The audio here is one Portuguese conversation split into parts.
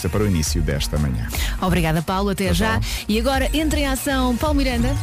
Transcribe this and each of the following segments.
pista para o início desta manhã. Obrigada, Paulo. Até já. E agora entra em ação Paulo Miranda.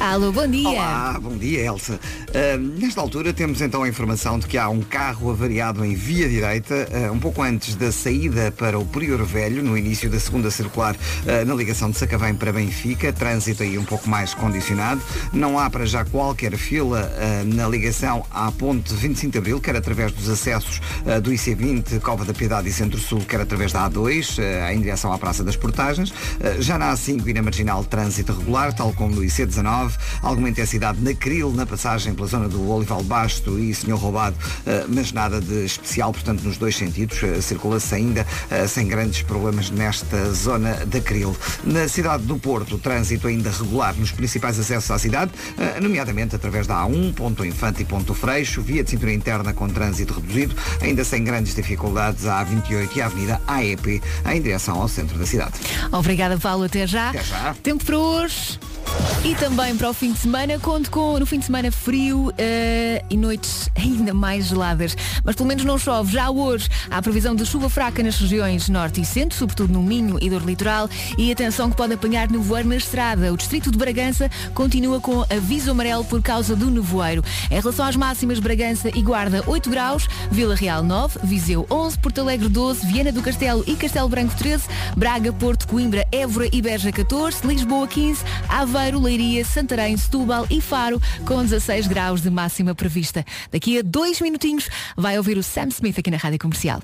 Alô, bom dia. Olá, bom dia, Elsa. Uh, nesta altura temos então a informação de que há um carro avariado em via direita, uh, um pouco antes da saída para o Prior Velho, no início da segunda circular, uh, na ligação de Sacavém para Benfica. Trânsito aí um pouco mais condicionado. Não há para já qualquer fila na ligação à ponte 25 de Abril, quer através dos acessos do IC20, Cova da Piedade e Centro-Sul, quer através da A2, em direção à Praça das Portagens. já na A5 e na Marginal, trânsito regular, tal como no IC19 alguma intensidade na Cril, na passagem pela zona do Olival Basto e Senhor Roubado, eh, mas nada de especial, portanto, nos dois sentidos, eh, circula-se ainda eh, sem grandes problemas nesta zona da Cril. Na cidade do Porto, o trânsito ainda regular nos principais acessos à cidade, nomeadamente através da A1, Ponto Infante e Ponto Freixo, via de cintura interna com trânsito reduzido, ainda sem grandes dificuldades a A28 e a Avenida AEP em direção ao centro da cidade. Obrigada, Paulo. Até já. Até já. Tempo para hoje. E também para o fim de semana, conto com no fim de semana frio uh, e noites ainda mais geladas. Mas pelo menos não chove. Já hoje há previsão de chuva fraca nas regiões norte e centro, sobretudo no Minho e do litoral. E atenção que pode apanhar nevoeiro na estrada. O distrito de Bragança continua com aviso amarelo por causa do nevoeiro. Em relação às máximas, Bragança e Guarda 8 graus, Vila Real 9, Viseu 11, Porto Alegre 12, Viana do Castelo e Castelo Branco 13, Braga, Porto, Coimbra, Évora e Beja 14, Lisboa 15, Aveiro, Leiria, Santarém, Setúbal e Faro, com 16 graus de máxima prevista. Daqui a dois minutinhos vai ouvir o Sam Smith aqui na Rádio Comercial.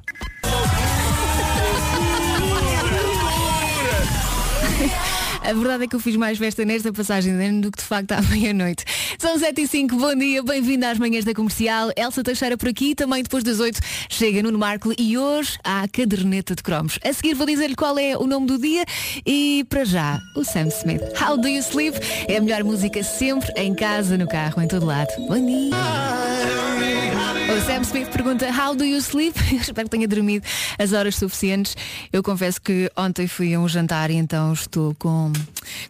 A verdade é que eu fiz mais festa nesta passagem de ano do que de facto à meia-noite. São 7 e 5, bom dia, bem-vindo às manhãs da comercial. Elsa Teixeira por aqui, também depois das 8 chega Nuno Marco e hoje há a caderneta de cromos. A seguir vou dizer-lhe qual é o nome do dia e para já, o Sam Smith. How do you sleep? É a melhor música sempre, em casa, no carro, em todo lado. Bom dia! O Sam Smith pergunta How do you sleep? Eu espero que tenha dormido as horas suficientes. Eu confesso que ontem fui a um jantar e então estou com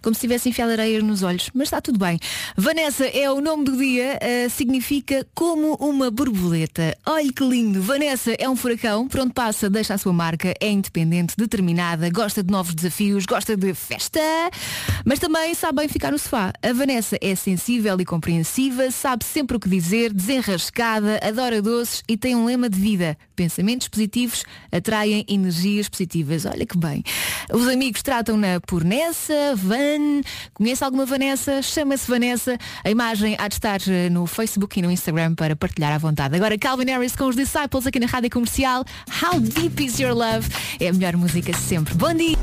como se tivesse enfiado areia nos olhos, mas está tudo bem. Vanessa é o nome do dia, uh, significa como uma borboleta. Olhe que lindo. Vanessa é um furacão, pronto passa, deixa a sua marca, é independente, determinada, gosta de novos desafios, gosta de festa, mas também sabe bem ficar no sofá. A Vanessa é sensível e compreensiva, sabe sempre o que dizer, desenrascada, adora doces e tem um lema de vida. Pensamentos positivos atraem energias positivas. Olha que bem. Os amigos tratam-na por Nessa, Van. Conhece alguma Vanessa? Chama-se Vanessa. A imagem há de estar eh, no Facebook e no Instagram para partilhar à vontade. Agora Calvin Harris com os Disciples aqui na Rádio Comercial. How Deep Is Your Love? É a melhor música sempre. Bom dia!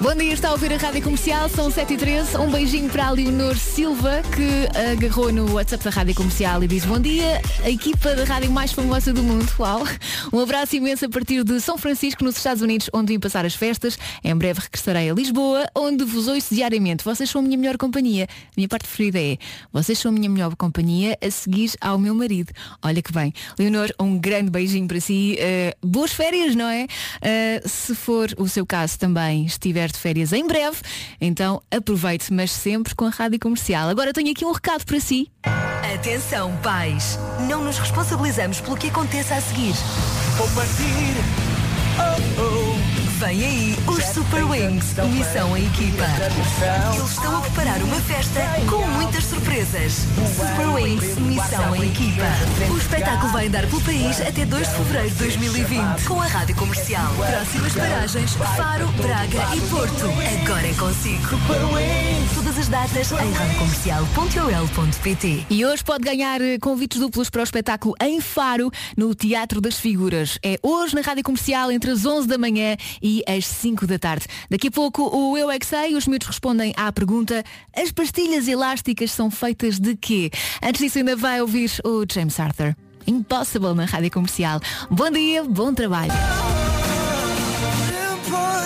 Bom dia, está a ouvir a Rádio Comercial, são 7 e 13 Um beijinho para a Leonor Silva, que agarrou no WhatsApp da Rádio Comercial e diz Bom dia, a equipa da rádio mais famosa do mundo. Uau! Um abraço imenso a partir de São Francisco, nos Estados Unidos, onde vim passar as festas. Em breve regressarei a Lisboa, onde vos ouço diariamente. Vocês são a minha melhor companhia. A minha parte preferida é Vocês são a minha melhor companhia a seguir ao meu marido. Olha que bem. Leonor, um grande beijinho para si. Uh, boas férias, não é? Uh, se for o seu caso também, estiver de férias em breve, então aproveite, mas sempre com a rádio comercial. Agora tenho aqui um recado para si. Atenção, pais! Não nos responsabilizamos pelo que aconteça a seguir. Vou partir. Oh, oh. Vem aí os Super Wings, missão em equipa. Eles estão a preparar uma festa com muitas surpresas. Super Wings, missão em equipa. O espetáculo vai andar pelo país até 2 de fevereiro de 2020 com a rádio comercial. Próximas paragens: Faro, Braga e Porto. Agora é consigo. Todas as datas em radiocomercial.ol.pt. E hoje pode ganhar eh, convites duplos para o espetáculo em Faro, no Teatro das Figuras. É hoje na Rádio Comercial, entre as 11 da manhã e às 5 da tarde. Daqui a pouco o Eu É Que Sei, os miúdos respondem à pergunta as pastilhas elásticas são feitas de quê? Antes disso ainda vai ouvir o James Arthur. Impossible na Rádio Comercial. Bom dia, bom trabalho.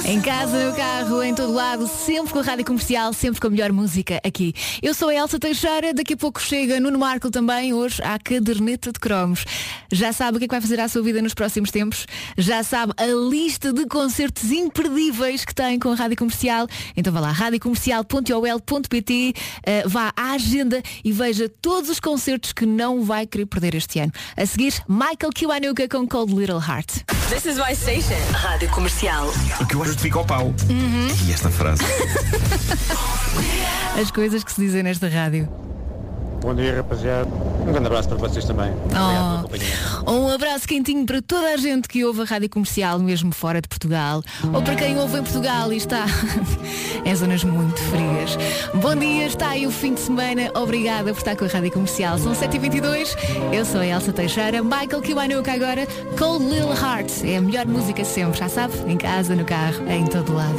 Em casa, no carro, em todo lado, sempre com a rádio comercial, sempre com a melhor música aqui. Eu sou a Elsa Teixeira, daqui a pouco chega Nuno Marco também, hoje à caderneta de cromos. Já sabe o que é que vai fazer à sua vida nos próximos tempos? Já sabe a lista de concertos imperdíveis que tem com a rádio comercial? Então vá lá, radiocomercial.ol.pt, uh, vá à agenda e veja todos os concertos que não vai querer perder este ano. A seguir, Michael Kiwanuka com Cold Little Heart. This is my station. Rádio Comercial. O que eu acho que fica ao pau. E esta frase. As coisas que se dizem nesta rádio. Bom dia, rapaziada. Um grande abraço para vocês também. Obrigado pela companhia. Oh, um abraço quentinho para toda a gente que ouve a rádio comercial, mesmo fora de Portugal. Ou para quem ouve em Portugal e está em zonas muito frias. Bom dia, está aí o fim de semana. Obrigada por estar com a rádio comercial. São 7h22. Eu sou a Elsa Teixeira. Michael Kiwanuka agora. Cold Little Heart. É a melhor música sempre, já sabe? Em casa, no carro, em todo lado.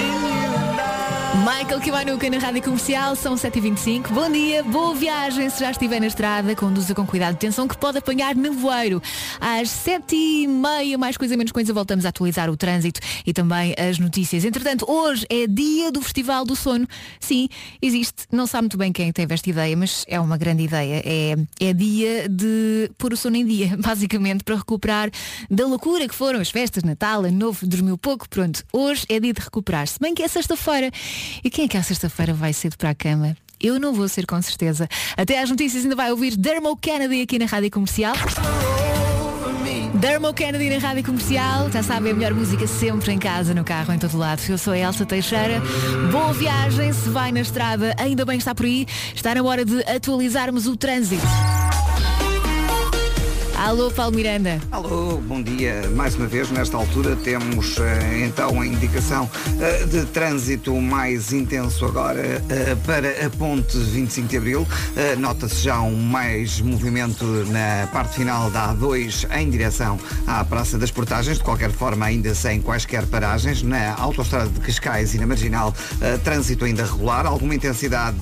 Michael Kiwanuka na Rádio Comercial, são 7h25. Bom dia, boa viagem. Se já estiver na estrada, conduza com cuidado. Atenção que pode apanhar nevoeiro. Às 7h30, mais coisa menos coisa, voltamos a atualizar o trânsito e também as notícias. Entretanto, hoje é dia do Festival do Sono. Sim, existe. Não sabe muito bem quem teve esta ideia, mas é uma grande ideia. É, é dia de pôr o sono em dia, basicamente, para recuperar da loucura que foram as festas, Natal, Ano Novo, dormiu pouco. Pronto, hoje é dia de recuperar. Se bem que é sexta-feira. E quem é que à sexta-feira vai cedo para a cama? Eu não vou ser com certeza. Até às notícias ainda vai ouvir Dermo Kennedy aqui na Rádio Comercial. Dermo Kennedy na Rádio Comercial. Já sabe, a melhor música sempre em casa, no carro, em todo lado. Eu sou a Elsa Teixeira. Boa viagem, se vai na estrada, ainda bem está por aí. Está na hora de atualizarmos o trânsito. Alô, Paulo Miranda. Alô, bom dia. Mais uma vez, nesta altura, temos eh, então a indicação eh, de trânsito mais intenso agora eh, para a ponte 25 de Abril. Nota-se já um mais movimento na parte final da A2 em direção à Praça das Portagens. De qualquer forma, ainda sem quaisquer paragens. Na autoestrada de Cascais e na Marginal, trânsito ainda regular. Alguma intensidade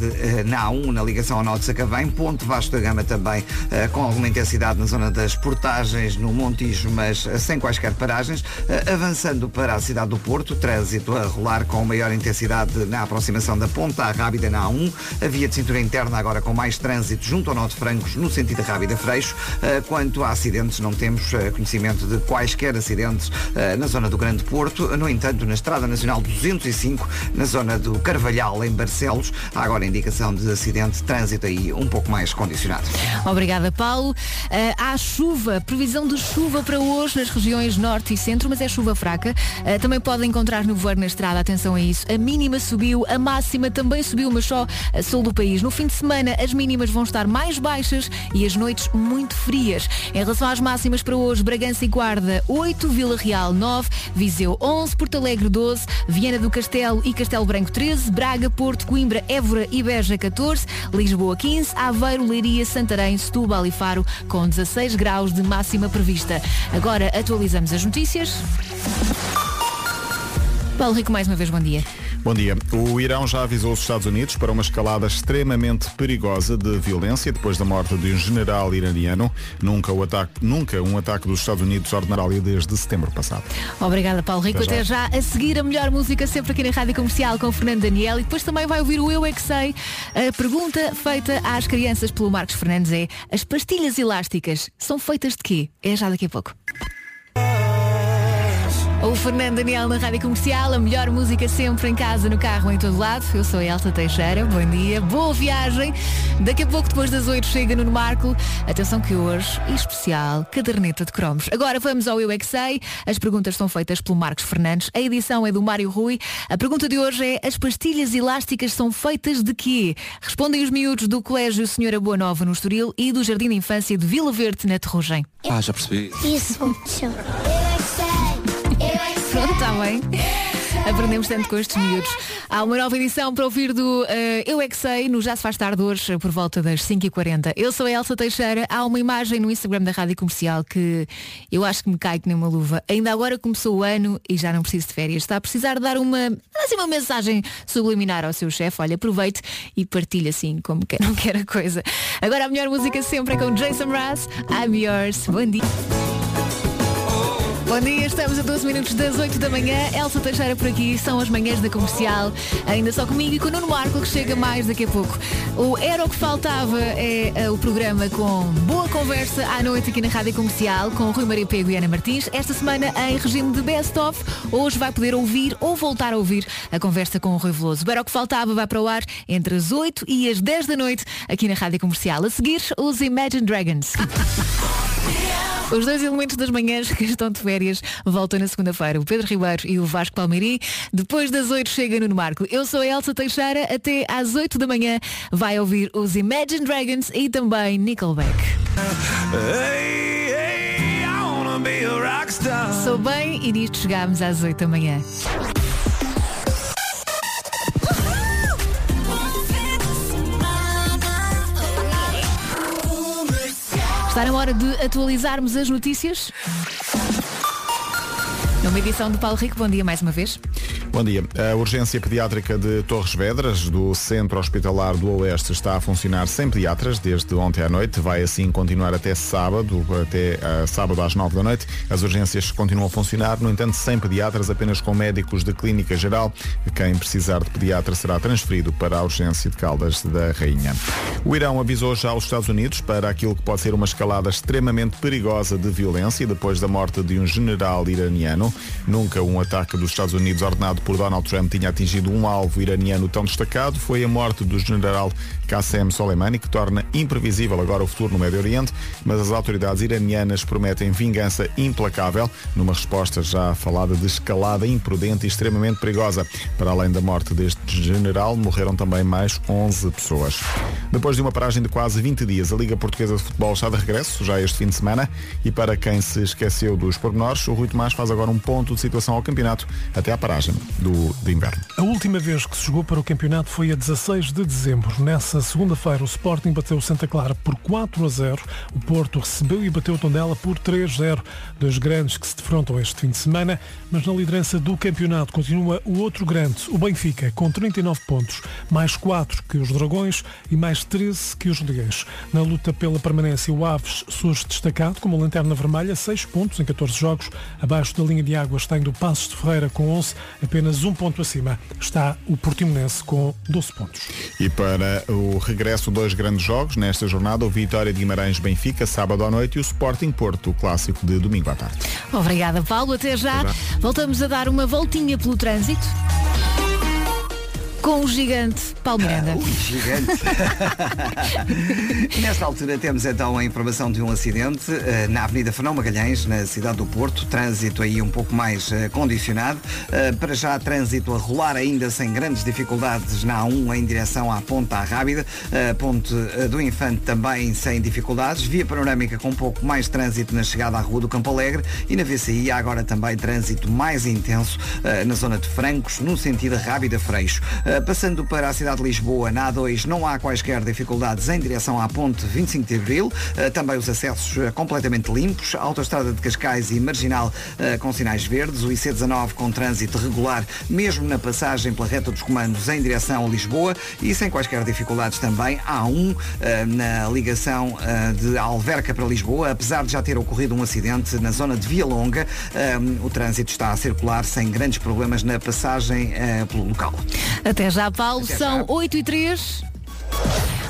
na A1, na ligação ao Norte Sacavém. Ponte Vasco da Gama também com alguma intensidade na zona portagens no Montijo, mas eh, sem quaisquer paragens. Eh, Avançando para a cidade do Porto, trânsito a rolar com maior intensidade na aproximação da Ponta Rábida na A1. A via de cintura interna agora com mais trânsito junto ao Norte de Francos no sentido Rábida Freixo. Eh, Quanto a acidentes, não temos conhecimento de quaisquer acidentes na zona do Grande Porto. No entanto, na Estrada Nacional 205, na zona do Carvalhal, em Barcelos, há agora indicação de acidente, trânsito aí um pouco mais condicionado. Obrigada, Paulo. Uh, há chuva, previsão de chuva para hoje nas regiões norte e centro, mas é chuva fraca. Uh, também pode encontrar nevoeiro na estrada, atenção a isso. A mínima subiu, a máxima também subiu, mas só a sul do país. No fim de semana, as mínimas vão estar mais baixas e as noites muito frias. Em relação às máximas para hoje, Bragança e Guarda 8, Vila Real 9, Viseu 11, Porto Alegre 12, Viana do Castelo e Castelo Branco 13, Braga, Porto, Coimbra, Évora e Beja 14, Lisboa 15, Aveiro, Leiria, Santarém, Setúbal e Faro com 16 graus de máxima prevista. Agora atualizamos as notícias. Paulo Rico, mais uma vez, bom dia. Bom dia. O Irão já avisou os Estados Unidos para uma escalada extremamente perigosa de violência depois da morte de um general iraniano. Nunca, o ataque, nunca um ataque dos Estados Unidos ordenará ali desde setembro passado. Obrigada, Paulo Rico. Até Até já. A seguir a melhor música sempre aqui na Rádio Comercial com o Fernando Daniel e depois também vai ouvir o Eu É Que Sei. A pergunta feita às crianças pelo Marcos Fernandes é as pastilhas elásticas são feitas de quê? É já daqui a pouco. O Fernando Daniel na Rádio Comercial, a melhor música sempre em casa, no carro, em todo lado. Eu sou a Elsa Teixeira, bom dia, boa viagem. Daqui a pouco, depois das 8, chega no Marco. Atenção que hoje, em especial, caderneta de cromos. Agora vamos ao Eu É Que Sei. As perguntas são feitas pelo Marcos Fernandes. A edição é do Mário Rui. A pergunta de hoje é, as pastilhas elásticas são feitas de quê? Respondem os miúdos do Colégio Senhora Boa Nova no Estoril e do Jardim de Infância de Vila Verde na Terrugem. Ah, já percebi. Isso. Eu é está bem. Aprendemos tanto com estes miúdos. Há uma nova edição para ouvir do eh, Eu É Que Sei, no Já Se Faz Tarde hoje, por volta das 5h40. Eu sou a Elsa Teixeira. Há uma imagem no Instagram da Rádio Comercial que eu acho que me cai que nem uma luva. Ainda agora começou o ano e já não preciso de férias. Está a precisar dar uma, assim, uma mensagem subliminar ao seu chefe. Olha, aproveite e partilhe assim, como quem não quer a coisa. Agora a melhor música sempre é com Jason Mraz. I'm yours. Bom dia. Bom dia, estamos a 12 minutos das 8 da manhã. Elsa Teixeira por aqui, são as manhãs da comercial. Ainda só comigo e com o Nuno Marco, que chega mais daqui a pouco. O Era o que Faltava é eh, o programa com boa conversa à noite aqui na Rádio Comercial, com Rui Maria Pego e Ana Martins. Esta semana em regime de best-of. Hoje vai poder ouvir ou voltar a ouvir a conversa com o Rui Veloso. O Era o que Faltava vai para o ar entre as 8 e as 10 da noite aqui na Rádio Comercial. A seguir, os Imagine Dragons. Os dois elementos das manhãs que estão de férias voltam na segunda-feira. O Pedro Ribeiro e o Vasco Palmeirim. Depois das 8 chega no Marco. Eu sou a Elsa Teixeira. Até às 8 da manhã vai ouvir os Imagine Dragons e também Nickelback. Hey, hey. Sou bem e nisto chegámos às 8 da manhã. Está na hora de atualizarmos as notícias. Numa edição do Paulo Rico, bom dia mais uma vez. Bom dia. A urgência pediátrica de Torres Vedras, do Centro Hospitalar do Oeste, está a funcionar sem pediatras desde ontem à noite. Vai assim continuar até sábado, até ah, sábado às 9 da noite. As urgências continuam a funcionar, no entanto, sem pediatras, apenas com médicos de clínica geral. Quem precisar de pediatra será transferido para a urgência de Caldas da Rainha. O Irão avisou já aos Estados Unidos para aquilo que pode ser uma escalada extremamente perigosa de violência depois da morte de um general iraniano. Nunca um ataque dos Estados Unidos ordenado por Donald Trump tinha atingido um alvo iraniano tão destacado. Foi a morte do general Qassem Soleimani que torna imprevisível agora o futuro no Médio Oriente, mas as autoridades iranianas prometem vingança implacável numa resposta já falada de escalada imprudente e extremamente perigosa. Para além da morte deste general, morreram também mais 11 pessoas. Depois de uma paragem de quase 20 dias, a Liga Portuguesa de Futebol está de regresso, já este fim de semana, e para quem se esqueceu dos pormenores, o Rui Tomás faz agora um ponto de situação ao campeonato até à paragem do, de inverno. A última vez que se jogou para o campeonato foi a 16 de dezembro. Nessa segunda-feira, o Sporting bateu o Santa Clara por 4 a 0. O Porto recebeu e bateu o Tondela por 3 a 0. Dois grandes que se defrontam este fim de semana, mas na liderança do campeonato continua o outro grande, o Benfica, com 39 pontos, mais 4 que os Dragões e mais 13 que os Leões. Na luta pela permanência, o Aves surge destacado como lanterna vermelha, 6 pontos em 14 jogos. Abaixo da linha de água está indo o Passos de Ferreira com 11, apenas um ponto acima está o Portimonense com 12 pontos. E para o regresso, dois grandes jogos nesta jornada, o Vitória de Guimarães-Benfica, sábado à noite, e o Sporting Porto, o clássico de domingo à tarde. Obrigada, Paulo. Até já. Até já. Voltamos a dar uma voltinha pelo trânsito. Com o gigante Paulo Miranda. Ui, gigante. E Nesta altura temos então a informação de um acidente eh, na Avenida Fernão Magalhães, na cidade do Porto. Trânsito aí um pouco mais eh, condicionado. Eh, para já, trânsito a rolar ainda sem grandes dificuldades na A1 em direção à Ponta Rábida. Ponte do Infante também sem dificuldades. Via panorâmica com um pouco mais trânsito na chegada à Rua do Campo Alegre. E na VCI há agora também trânsito mais intenso na zona de Francos, no sentido Rábida Freixo. Eh, Passando para a cidade de Lisboa, na A2 não há quaisquer dificuldades em direção à ponte 25 de Abril. Eh, Também os acessos eh, completamente limpos. A autoestrada de Cascais e Marginal com sinais verdes. O IC19 com trânsito regular, mesmo na passagem pela reta dos comandos em direção a Lisboa. E sem quaisquer dificuldades também há um na ligação de Alverca para Lisboa. Apesar de já ter ocorrido um acidente na zona de Via Longa, o trânsito está a circular sem grandes problemas na passagem pelo local. Até já, Paulo. Até São já. 8 e 3.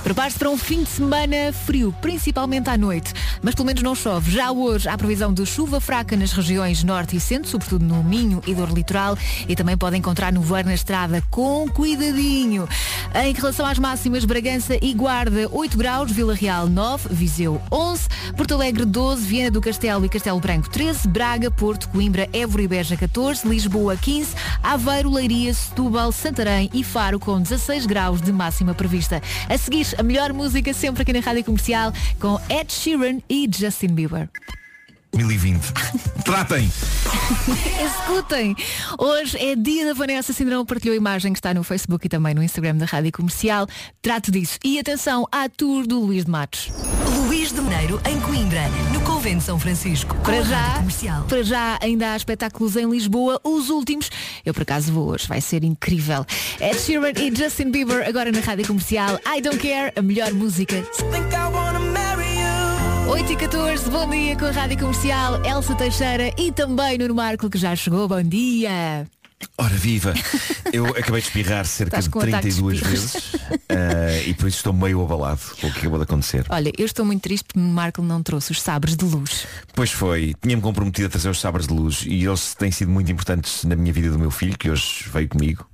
Prepare-se para um fim de semana frio, principalmente à noite. Mas pelo menos não chove. Já hoje há previsão de chuva fraca nas regiões norte e centro, sobretudo no Minho e dor litoral. E também pode encontrar no voar na estrada com cuidadinho. Em relação às máximas, Bragança e Guarda 8 graus, Vila Real 9, Viseu 11, Porto Alegre 12, Viana do Castelo e Castelo Branco 13, Braga, Porto, Coimbra, Évora e Beja 14, Lisboa 15, Aveiro, Leiria, Setúbal, Santarém e Faro com 16 graus de máxima prevista. A seguir, a melhor música sempre aqui na Rádio Comercial com Ed Sheeran e Justin Bieber. 2020. Tratem! Escutem! Hoje é dia da Vanessa Sindrão, partilhou a imagem que está no Facebook e também no Instagram da Rádio Comercial. Trato disso. E atenção à tour do Luís de Matos. Luís de Mineiro, em Coimbra, no Convento de São Francisco. com Para a Rádio já, Comercial. para já ainda há espetáculos em Lisboa, os últimos. Eu por acaso vou hoje, vai ser incrível. Ed Sheeran e Justin Bieber agora na Rádio Comercial. I Don't Care, a melhor música. 8 e 14, bom dia com a Rádio Comercial, Elsa Teixeira e também Nuno Marco que já chegou. Bom dia. Ora viva! Eu acabei de espirrar cerca de com ataques de 32 espirros. vezes eh, e por isso estou meio abalado com o que acabou de acontecer. Olha, eu estou muito triste porque o Marco não trouxe os sabres de luz. Pois foi, tinha-me comprometido a trazer os sabres de luz e eles têm sido muito importantes na minha vida do meu filho, que hoje veio comigo.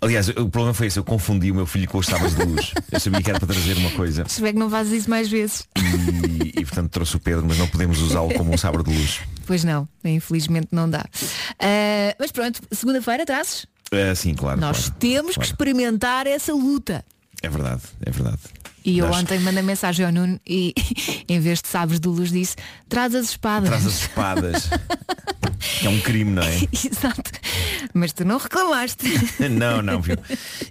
Aliás, o problema foi esse, eu confundi o meu filho com os sabres de luz. Eu sabia que era para trazer uma coisa Espero que não fazes isso mais vezes. e, e, portanto trouxe o Pedro, mas não podemos usá-lo como um sabre de luz. Pois não, infelizmente não dá. Ah, mas pronto, segunda-feira trazes? Eh, sim, claro. Nós claro, temos que claro. experimentar essa luta. É verdade, é verdade. E eu Nós- ontem mandei mensagem ao Nuno e em vez de sabres de luz disse traz as espadas. Traz as espadas. É um crime, não é? Exato. Mas tu não reclamaste. Não, não, viu?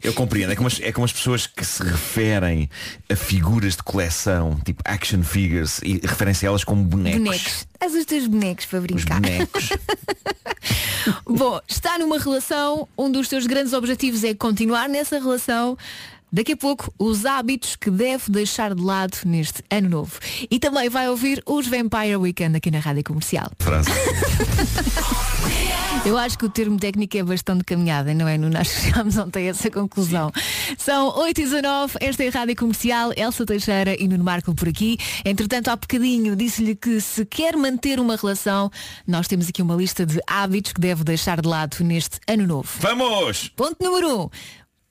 Eu compreendo. É como, as, é como as pessoas que se referem a figuras de coleção, tipo action figures, e referem-se a elas como bonecos. Bonecos. És os teus bonecos para Os brincar. bonecos. Bom, está numa relação, um dos teus grandes objetivos é continuar nessa relação. Daqui a pouco, os hábitos que deve deixar de lado neste ano novo. E também vai ouvir os Vampire Weekend aqui na Rádio Comercial. Frase. Eu acho que o termo técnico é bastante caminhada, não é? Que chegámos ontem a essa conclusão. São 8 e 19 esta é a Rádio Comercial, Elsa Teixeira e Nuno Marco por aqui. Entretanto, há bocadinho disse-lhe que se quer manter uma relação, nós temos aqui uma lista de hábitos que deve deixar de lado neste ano novo. Vamos! Ponto número 1. Um,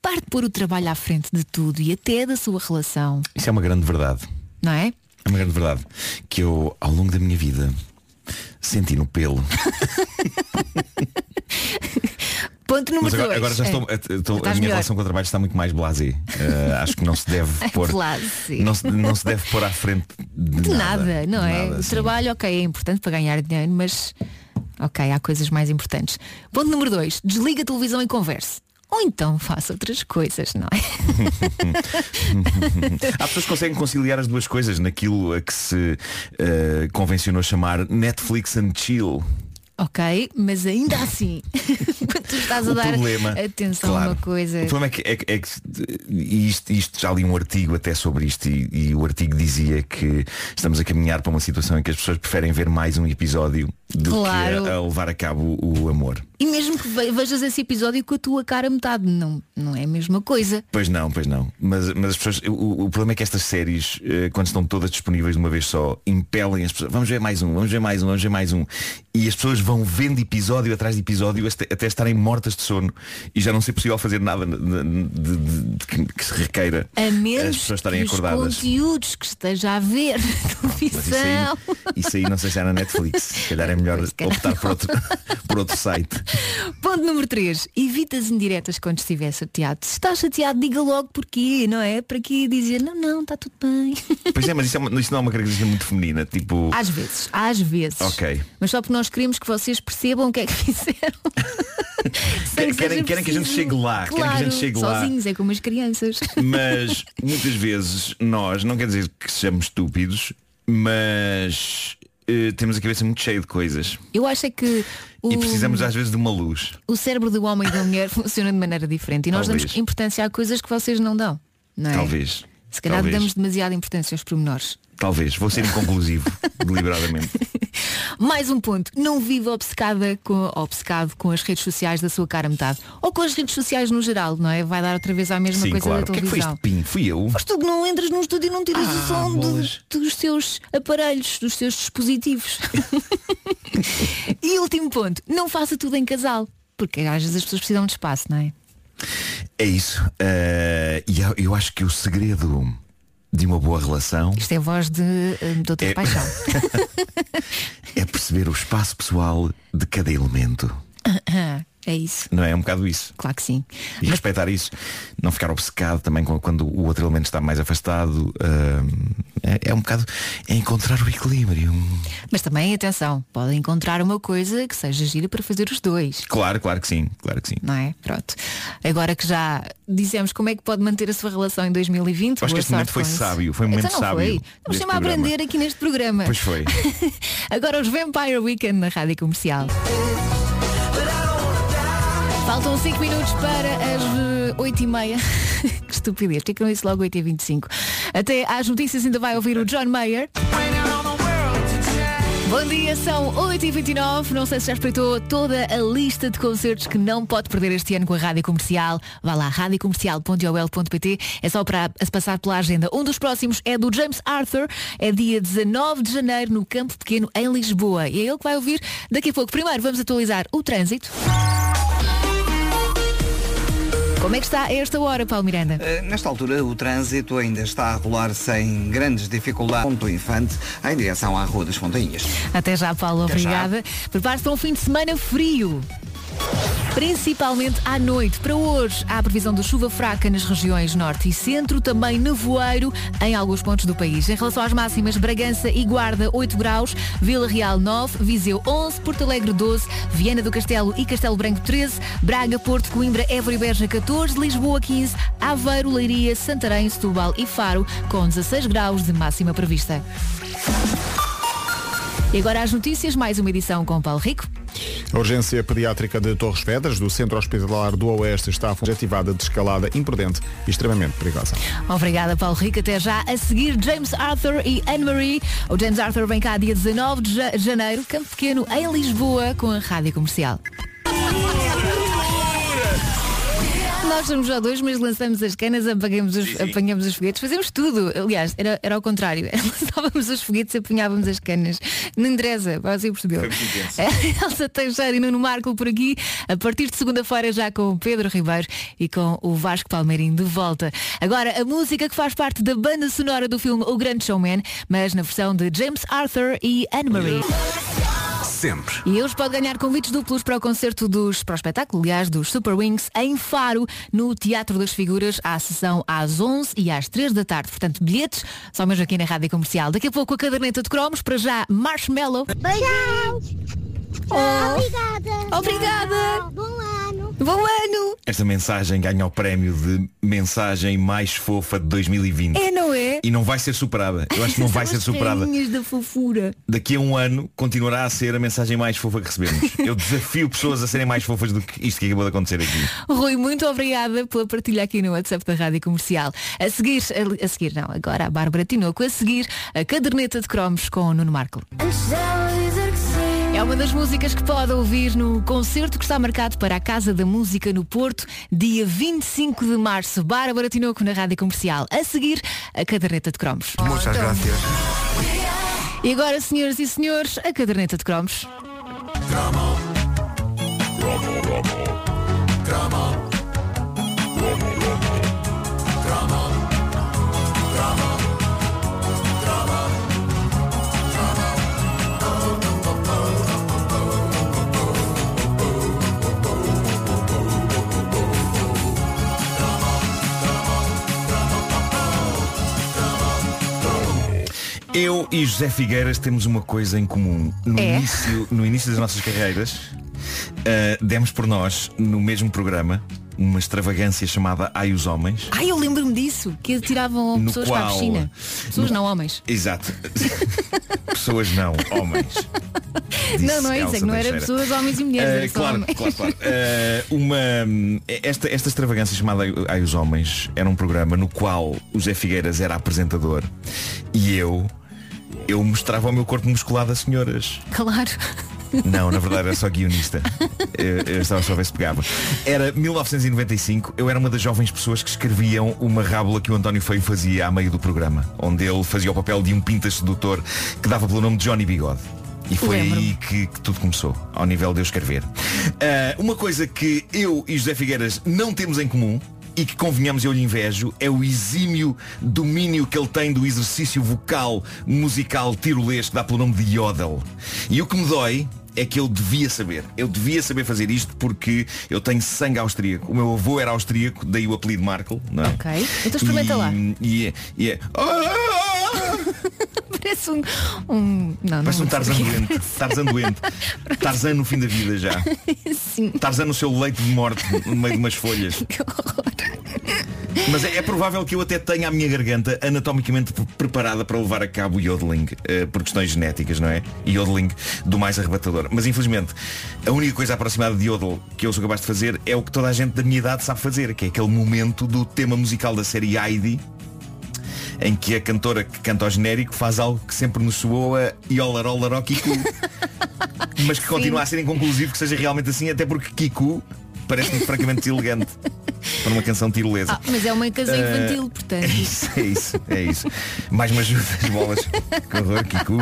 pare de pôr o trabalho à frente de tudo e até da sua relação, Isso é uma grande verdade. não é? É uma grande verdade. Que eu, ao longo da minha vida, senti no pelo. Ponto número Mas agora, 2. agora já estou, estou- a Estás minha melhor. relação com o trabalho está muito mais blasé. Eh, acho que não se deve pôr. Blasé. Não se, não se deve pôr à frente de, De nada, não de é? nada, o sim. trabalho, ok, é importante para ganhar dinheiro, mas ok, há coisas mais importantes. Ponto número 2. Desliga a televisão e converse. Ou então faça outras coisas, não é? Há pessoas que conseguem conciliar as duas coisas naquilo a que se eh, convencionou chamar Netflix and chill. ok, mas ainda assim, tu estás a O dar problema, atenção a claro, uma coisa. O problema é que, é, é que isto, isto já li um artigo até sobre isto e, e o artigo dizia que estamos a caminhar para uma situação em que as pessoas preferem ver mais um episódio do Claro. que a, a levar a cabo o amor. E mesmo que ve- vejas esse episódio com a tua cara metade, não, não é a mesma coisa. Pois não, pois não. Mas, mas as pessoas, o, o problema é que estas séries, eh, quando estão todas disponíveis de uma vez só, impelem as pessoas. Vamos ver mais um, vamos ver mais um, vamos ver mais um. E as pessoas vão vendo episódio atrás de episódio até estarem mortas de sono e já não ser possível fazer nada de, de- de- que, se requeira A menos as pessoas estarem que acordadas. os conteúdos que esteja a ver na Mas isso televisão. aí, isso aí não sei se é na Netflix. Se calhar é melhor optar por outro, por outro site. Ponto número 3. Evita as indiretas quando estiver chateado. Se está chateado, diga logo porquê, não é? Para que dizer, não, não, está tudo bem. Pois é, mas isso, é uma- isso não é uma característica muito feminina. Tipo, Às vezes, às vezes. Ok. Mas só porque nós queremos que vocês percebam o que é que fizeram. Querem- querem- que a gente chegue lá, querem que a Claro, gente chegue lá. sozinhos, é como as crianças. Mas muitas vezes nós, não quer dizer que sejamos estúpidos, mas eh, temos a cabeça muito cheia de coisas. Eu acho é que o, E precisamos às vezes de uma luz. o cérebro do homem e da mulher funciona de maneira diferente. E nós Talvez. damos importância a coisas que vocês não dão. Não é? Talvez. Se calhar Talvez. damos demasiada importância aos pormenores. Talvez. Vou ser inconclusivo, deliberadamente. Mais um ponto. Não viva obcecada com, obcecado com as redes sociais da sua cara metade. Ou com as redes sociais no geral, não é? Vai dar outra vez a mesma Sim, coisa claro. da O que é que foi televisão. este pin? Fui eu. Mas tu que não entras num estúdio e não tiras o Ah, som do- dos seus aparelhos, dos seus dispositivos. e último ponto, não faça tudo em casal. Porque às vezes as pessoas precisam de espaço, não é? É isso. Eh, e eu acho que o segredo de uma boa relação Isto é a voz de uh, Doutor É. Paixão. é perceber o espaço pessoal de cada elemento. é isso. Não é? É um bocado isso. Claro que sim. E respeitar isso. Não ficar obcecado também quando o outro elemento está mais afastado. Ahm, é, é um bocado. É encontrar o equilíbrio. Mas também, atenção, podem encontrar uma coisa que seja gira para fazer os dois. Claro, claro que sim. Claro que sim. Não é? Pronto. Agora que já dissemos como é que pode manter a sua relação em 2020. Eu acho que este momento foi sábio, foi um momento então não sábio Foi. Estamos sempre a aprender aqui neste programa. Pois foi. Agora os Vampire Weekend na Rádio Comercial. Faltam 5 minutos para as 8 e meia. que estupidez, que disse logo 8 e 25 Até às notícias ainda vai ouvir o John Mayer. Bom dia, são 8h29. Não sei se já espreitou toda a lista de concertos que não pode perder este ano com a Rádio Comercial. Vá lá, radiocomercial.ol.pt. É só para se passar pela agenda. Um dos próximos é do James Arthur. É dia 19 de janeiro no Campo Pequeno, em Lisboa. E é ele que vai ouvir daqui a pouco. Primeiro vamos atualizar o trânsito. Como é que está a esta hora, Paulo Miranda? Uh, nesta altura, o trânsito ainda está a rolar sem grandes dificuldades. Ponto Infante, em direção à Rua das Fontainhas. Até já, Paulo. Até. Obrigada. Prepare-se para um fim de semana frio. Principalmente à noite. Para hoje, há a previsão de chuva fraca nas regiões norte e centro, também nevoeiro em alguns pontos do país. Em relação às máximas, Bragança e Guarda 8 graus, Vila Real 9, Viseu 11, Porto Alegre 12, Viana do Castelo e Castelo Branco 13, Braga, Porto, Coimbra, Évora e Beja 14, Lisboa 15, Aveiro, Leiria, Santarém, Setúbal e Faro com 16 graus de máxima prevista. E agora as notícias, mais uma edição com Paulo Rico. A urgência pediátrica de Torres Vedras, do Centro Hospitalar do Oeste, está objetivada de escalada imprudente e extremamente perigosa. Obrigada, Paulo Rico. Até já. A seguir, James Arthur e Anne-Marie. O James Arthur vem cá dia 19 de ja- janeiro, Campo Pequeno, em Lisboa, com a Rádio Comercial. Nós somos já dois, mas lançamos as canas, apanhamos os, apanhamos os foguetes, fazemos tudo. Aliás, era, era ao contrário. Lançávamos os foguetes e apanhávamos as canas. Não interessa, você percebeu. Elsa Teixeira e Nuno Marco por aqui, a partir de segunda-feira já com o Pedro Ribeiro e com o Vasco Palmeirinho de volta. Agora, a música que faz parte da banda sonora do filme O Grande Showman, mas na versão de James Arthur e Anne-Marie. Sempre. E hoje pode ganhar convites duplos para o concerto dos, para o espetáculo, aliás, dos Super Wings em Faro, no Teatro das Figuras, à sessão às 11 e às 3 da tarde. Portanto, bilhetes só mesmo aqui na Rádio Comercial. Daqui a pouco a caderneta de cromos, para já Marshmallow. Beijão. Oh. Obrigada. Obrigada. Bom ano. Bom ano! Esta mensagem ganha o prémio de mensagem mais fofa de 2020. É, não é? E não vai ser superada. Eu acho que não vai ser as superada. da fofura. Daqui a um ano continuará a ser a mensagem mais fofa que recebemos. Eu desafio pessoas a serem mais fofas do que isto que acabou de acontecer aqui. Rui, muito obrigada pela partilha aqui no WhatsApp da Rádio Comercial. A seguir, a, a seguir não, agora a Bárbara Tinoco, a seguir a caderneta de cromos com o Nuno Marco. É uma das músicas que pode ouvir no concerto que está marcado para a Casa da Música no Porto, dia 25 de março. Bárbara Tinoco na Rádio Comercial. A seguir, a caderneta de cromos. Muchas gracias. E agora, senhoras e senhores, a caderneta de cromos. Eu e José Figueiras temos uma coisa em comum. No, É? início, no início das nossas carreiras, ah, demos por nós, no mesmo programa, uma extravagância chamada Ai os Homens. Ai, eu lembro-me disso, que tiravam No pessoas para a qual- piscina. Pessoas no- não, homens. Exato. Pessoas não, homens. Disse não, não é isso, é que não era pessoas, homens e mulheres. Só claro, homens. claro, claro. Ah, uma, esta, esta extravagância chamada Ai os Homens era um programa no qual o Zé Figueiras era apresentador e eu, eu mostrava o meu corpo musculado a senhoras. Claro. Não, na verdade era só guionista. Eu, eu estava só a ver se pegava. Era 1995, eu era uma das jovens pessoas que escreviam uma rábula que o António Feio fazia a meio do programa, onde ele fazia o papel de um pintas sedutor que dava pelo nome de Johnny Bigode. E foi aí que, que tudo começou, ao nível de eu escrever. Ah, uma coisa que eu e José Figueiras não temos em comum, e que convenhamos eu lhe invejo, é o exímio domínio que ele tem do exercício vocal musical tirolês que dá pelo nome de Yodel. E o que me dói é que eu devia saber. Eu devia saber fazer isto porque eu tenho sangue austríaco. O meu avô era austríaco, daí o apelido Markel, não é? Ok. Então experimenta e, lá. E é, e é- Parece um. um... Não, Parece não um Tarzan doente. Tarzan doente. Tarzan no fim da vida já. Sim. Tarzan no seu leito de morte, no meio de umas folhas. Que horror. Mas é, é provável que eu até tenha a minha garganta anatomicamente pre- preparada para levar a cabo o yodeling, eh, por questões genéticas, não é? Yodeling do mais arrebatador. Mas infelizmente, a única coisa aproximada de yodel que eu sou capaz de fazer é o que toda a gente da minha idade sabe fazer, que é aquele momento do tema musical da série Heidi em que a cantora que canta ao genérico faz algo que sempre nos soou a Iolarola Kiku. mas que continua a ser inconclusivo que seja realmente assim, até porque Kiku parece-me francamente deselegante para uma canção tirolesa. Ah, mas é uma canção Eh, infantil, portanto. É isso, é isso, é isso. Mais uma ajuda das bolas. Que horror, Kiku.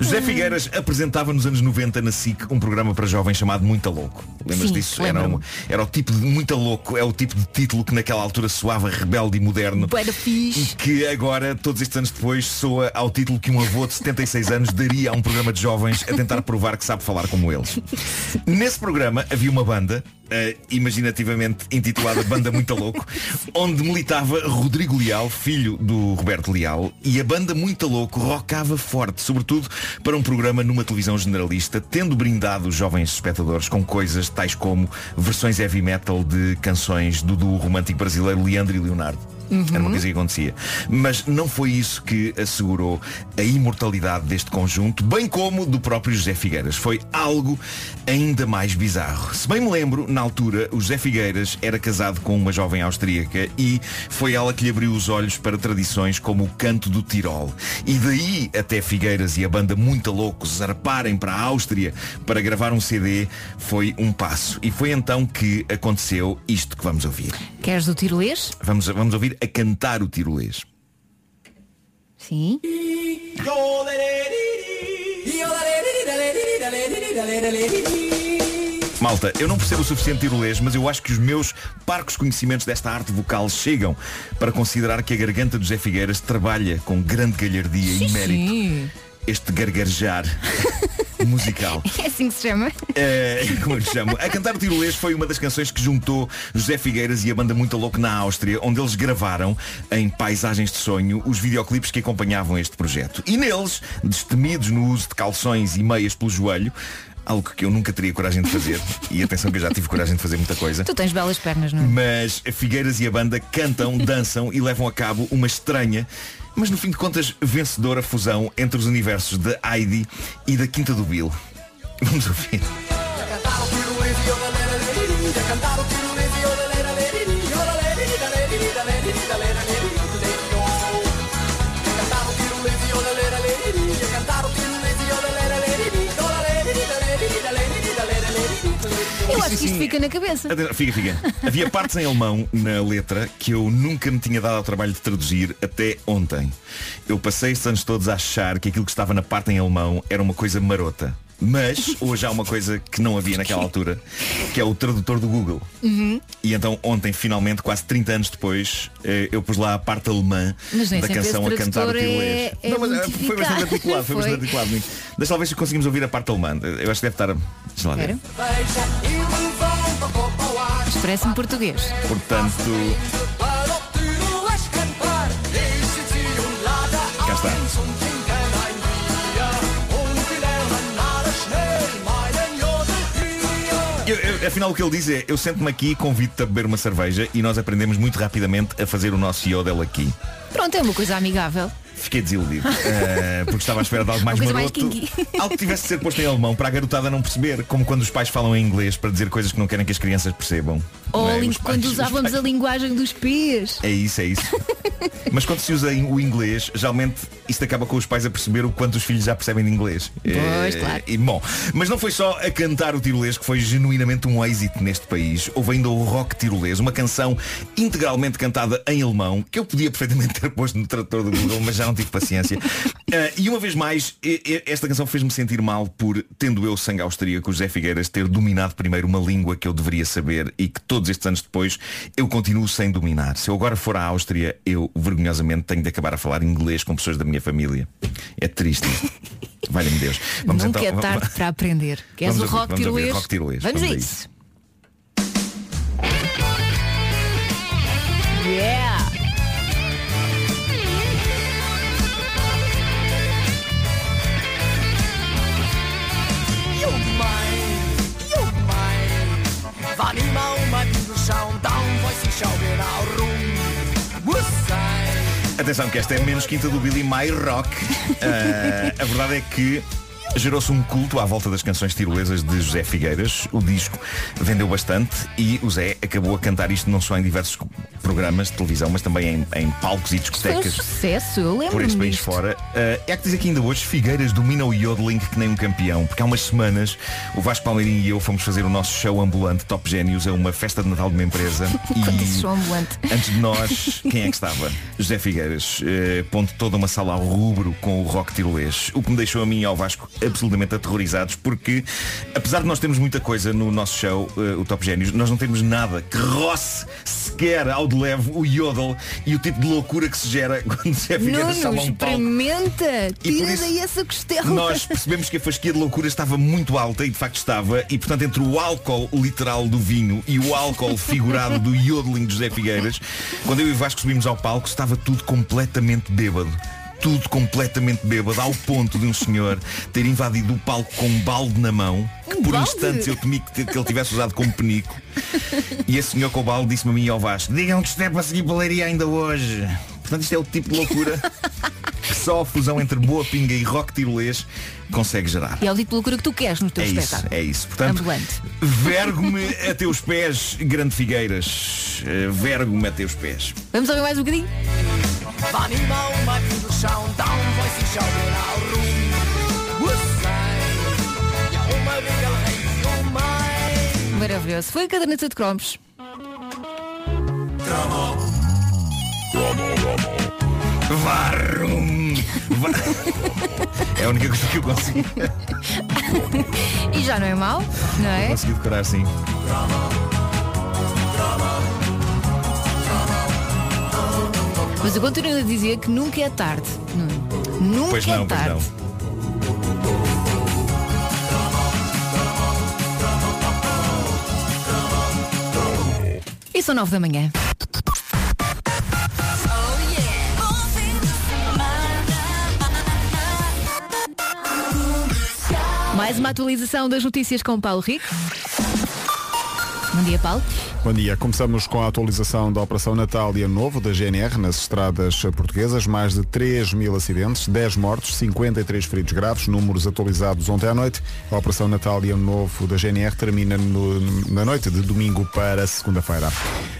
José Figueiras apresentava nos anos 90 na SIC um programa para jovens chamado Muita Louco. Lembras Sim, disso? Era, um- era o tipo de Muita Louco, é o tipo de título que naquela altura soava rebelde e moderno. Da fixe. E que agora, todos estes anos depois, soa ao título que um avô de 76 anos daria a um programa de jovens a tentar provar que sabe falar como eles. Nesse programa havia uma banda, eh, imaginativamente intitulada Banda Muito Louco, onde militava Rodrigo Leal, filho do Roberto Leal, e a banda Muito Louco rockava forte, sobretudo para um programa numa televisão generalista, tendo brindado os jovens espectadores com coisas tais como versões heavy metal de canções do duo romântico brasileiro Leandro e Leonardo. Era uma coisa que acontecia. Mas não foi isso que assegurou a imortalidade deste conjunto, bem como do próprio José Figueiras. Foi algo ainda mais bizarro. Se bem me lembro, na altura, o José Figueiras era casado com uma jovem austríaca e foi ela que lhe abriu os olhos para tradições como o canto do Tirol. E daí até Figueiras e a banda Muito Loucos zarparem para a Áustria para gravar um CD foi um passo. E foi então que aconteceu isto que vamos ouvir. Queres do tirolês? Vamos, vamos ouvir a cantar o tirolês. Sim. Malta, eu não percebo o suficiente tirolês, mas eu acho que os meus parcos conhecimentos desta arte vocal chegam para considerar que a garganta do José Figueiras trabalha com grande galhardia e mérito Sim. este gargarejar musical. É assim que se chama. É, como eu chamo. A Cantar o Tirolês foi uma das canções que juntou José Figueiras e a banda Muito Louco na Áustria, onde eles gravaram, em paisagens de sonho, os videoclipes que acompanhavam este projeto. E neles, destemidos no uso de calções e meias pelo joelho, algo que eu nunca teria coragem de fazer, e atenção que eu já tive coragem de fazer muita coisa. Tu tens belas pernas, não é? Mas Figueiras e a banda cantam, dançam e levam a cabo uma estranha, mas no fim de contas vencedora fusão entre os universos da Heidi e da Quinta do Bill. Vamos ouvir. Eu acho que isto fica na cabeça. Fica, fica. Havia partes em alemão na letra que eu nunca me tinha dado ao trabalho de traduzir até ontem. Eu passei estes anos todos a achar que aquilo que estava na parte em alemão era uma coisa marota. Mas hoje há uma coisa que não havia naquela altura, que é o tradutor do Google. Uhum. E então ontem, finalmente, quase 30 anos depois, eh, eu pus lá a parte alemã da canção a cantar o tradutor é- é não, mas eh, foi bastante articulado, foi, Foi. bastante articulado. Deixa lá ver se conseguimos ouvir a parte alemã. Eu acho que deve estar. Deixa lá ver. Parece-me português. Portanto, Eu- eu- afinal o que ele diz é Eu sento-me aqui, convido-te a beber uma cerveja E nós aprendemos muito rapidamente a fazer o nosso yodel aqui Pronto, é uma coisa amigável. Fiquei desiludido eh, Porque estava à espera de algo mais mais maroto kinky. Algo que tivesse de ser posto em alemão Para a garotada não perceber Como quando os pais falam em inglês Para dizer coisas que não querem que as crianças percebam Ou é? pais- quando os usávamos a linguagem dos pés. É isso, é isso. Mas quando se usa o inglês, geralmente isto acaba com os pais a perceber o quanto os filhos já percebem de inglês. Pois, Eh, claro. E bom, mas não foi só a cantar o tirolês que foi genuinamente um êxito neste país. Houve ainda o rock tirolês, uma canção integralmente cantada em alemão, que eu podia perfeitamente ter posto no tradutor do Google, mas já não tive paciência. Eh, e uma vez mais, esta canção fez-me sentir mal por, tendo eu sangue austríaco, José Figueiras, ter dominado primeiro uma língua que eu deveria saber e que todos estes anos depois eu continuo sem dominar. Se eu agora for à Áustria, eu vergonhosamente tenho de acabar a falar inglês com pessoas da minha família. É triste. Valha-me Deus. Vamos Nunca então. é tarde para aprender. Queres Vamos o ouvir- rock vamos tirolês? tirolês. Vamos, Vamos a a isso. Yeah! Mein, wann immer um mein Bibel schauen, dann weiß ich schau genau rum. Muss sein. Atenção que esta é menos quinta do Billy My Rock. Ah, a verdade é que Gerou-se um culto à volta das canções tirolesas de José Figueiras. O disco vendeu bastante e o Zé acabou a cantar isto não só em diversos programas de televisão, mas também em, em palcos e Foi um discotecas sucesso, eu lembro por este país fora. Uh, é que dizer que ainda hoje Figueiras domina o yodeling que nem um campeão, porque há umas semanas o Vasco Palmeirinho e eu fomos fazer o nosso show ambulante Top Génios a uma festa de Natal de uma empresa Quando e show ambulante. antes de nós, quem é que estava? José Figueiras, uh, ponto toda uma sala ao rubro com o rock tirolês, o que me deixou a mim e ao Vasco absolutamente aterrorizados, porque apesar de nós termos muita coisa no nosso show, uh, o Top Génios, nós não temos nada que roce sequer ao de leve o yodel e o tipo de loucura que se gera quando José Figueiras Nuno, chama um palco. experimenta, tira daí essa costela. Nós percebemos que a fasquia de loucura estava muito alta e de facto estava e portanto entre o álcool literal do vinho e o álcool figurado do yodeling de José Figueiras quando eu e o Vasco subimos ao palco estava tudo completamente bêbado tudo completamente bêbado ao ponto de um senhor ter invadido o palco com um balde na mão que Um por balde? instantes eu temi que, que ele tivesse usado como penico e esse senhor com o balde disse-me a mim e ao Vasco digam que isto é para seguir paleria ainda hoje portanto isto é o tipo de loucura que só a fusão entre boa pinga e rock tirolês consegue gerar. E é o tipo de loucura que tu queres no teu É isso, espetáculo. é isso. Portanto, Ambulante. vergo-me a teus pés, grande Figueiras. Eh, Vergo-me a teus pés. Vamos ouvir mais um bocadinho? Maravilhoso. Foi a caderneta de cromos. Varrum! Va- É a única coisa que eu consegui, E já não é mau, não é? consegui decorar sim. Mas eu continuo a dizer que nunca é tarde. Nuno. Nunca Pois é não, pois tarde. não. E são nove da manhã. Mais uma atualização das notícias com Paulo Rico. Bom dia, Paulo. Bom dia. Começamos com a atualização da Operação Natal e Ano Novo da GNR nas estradas portuguesas. Mais de 3 mil acidentes, 10 mortos, 53 feridos graves, números atualizados ontem à noite. A Operação Natal e Ano Novo da GNR termina no- na noite de domingo para segunda-feira.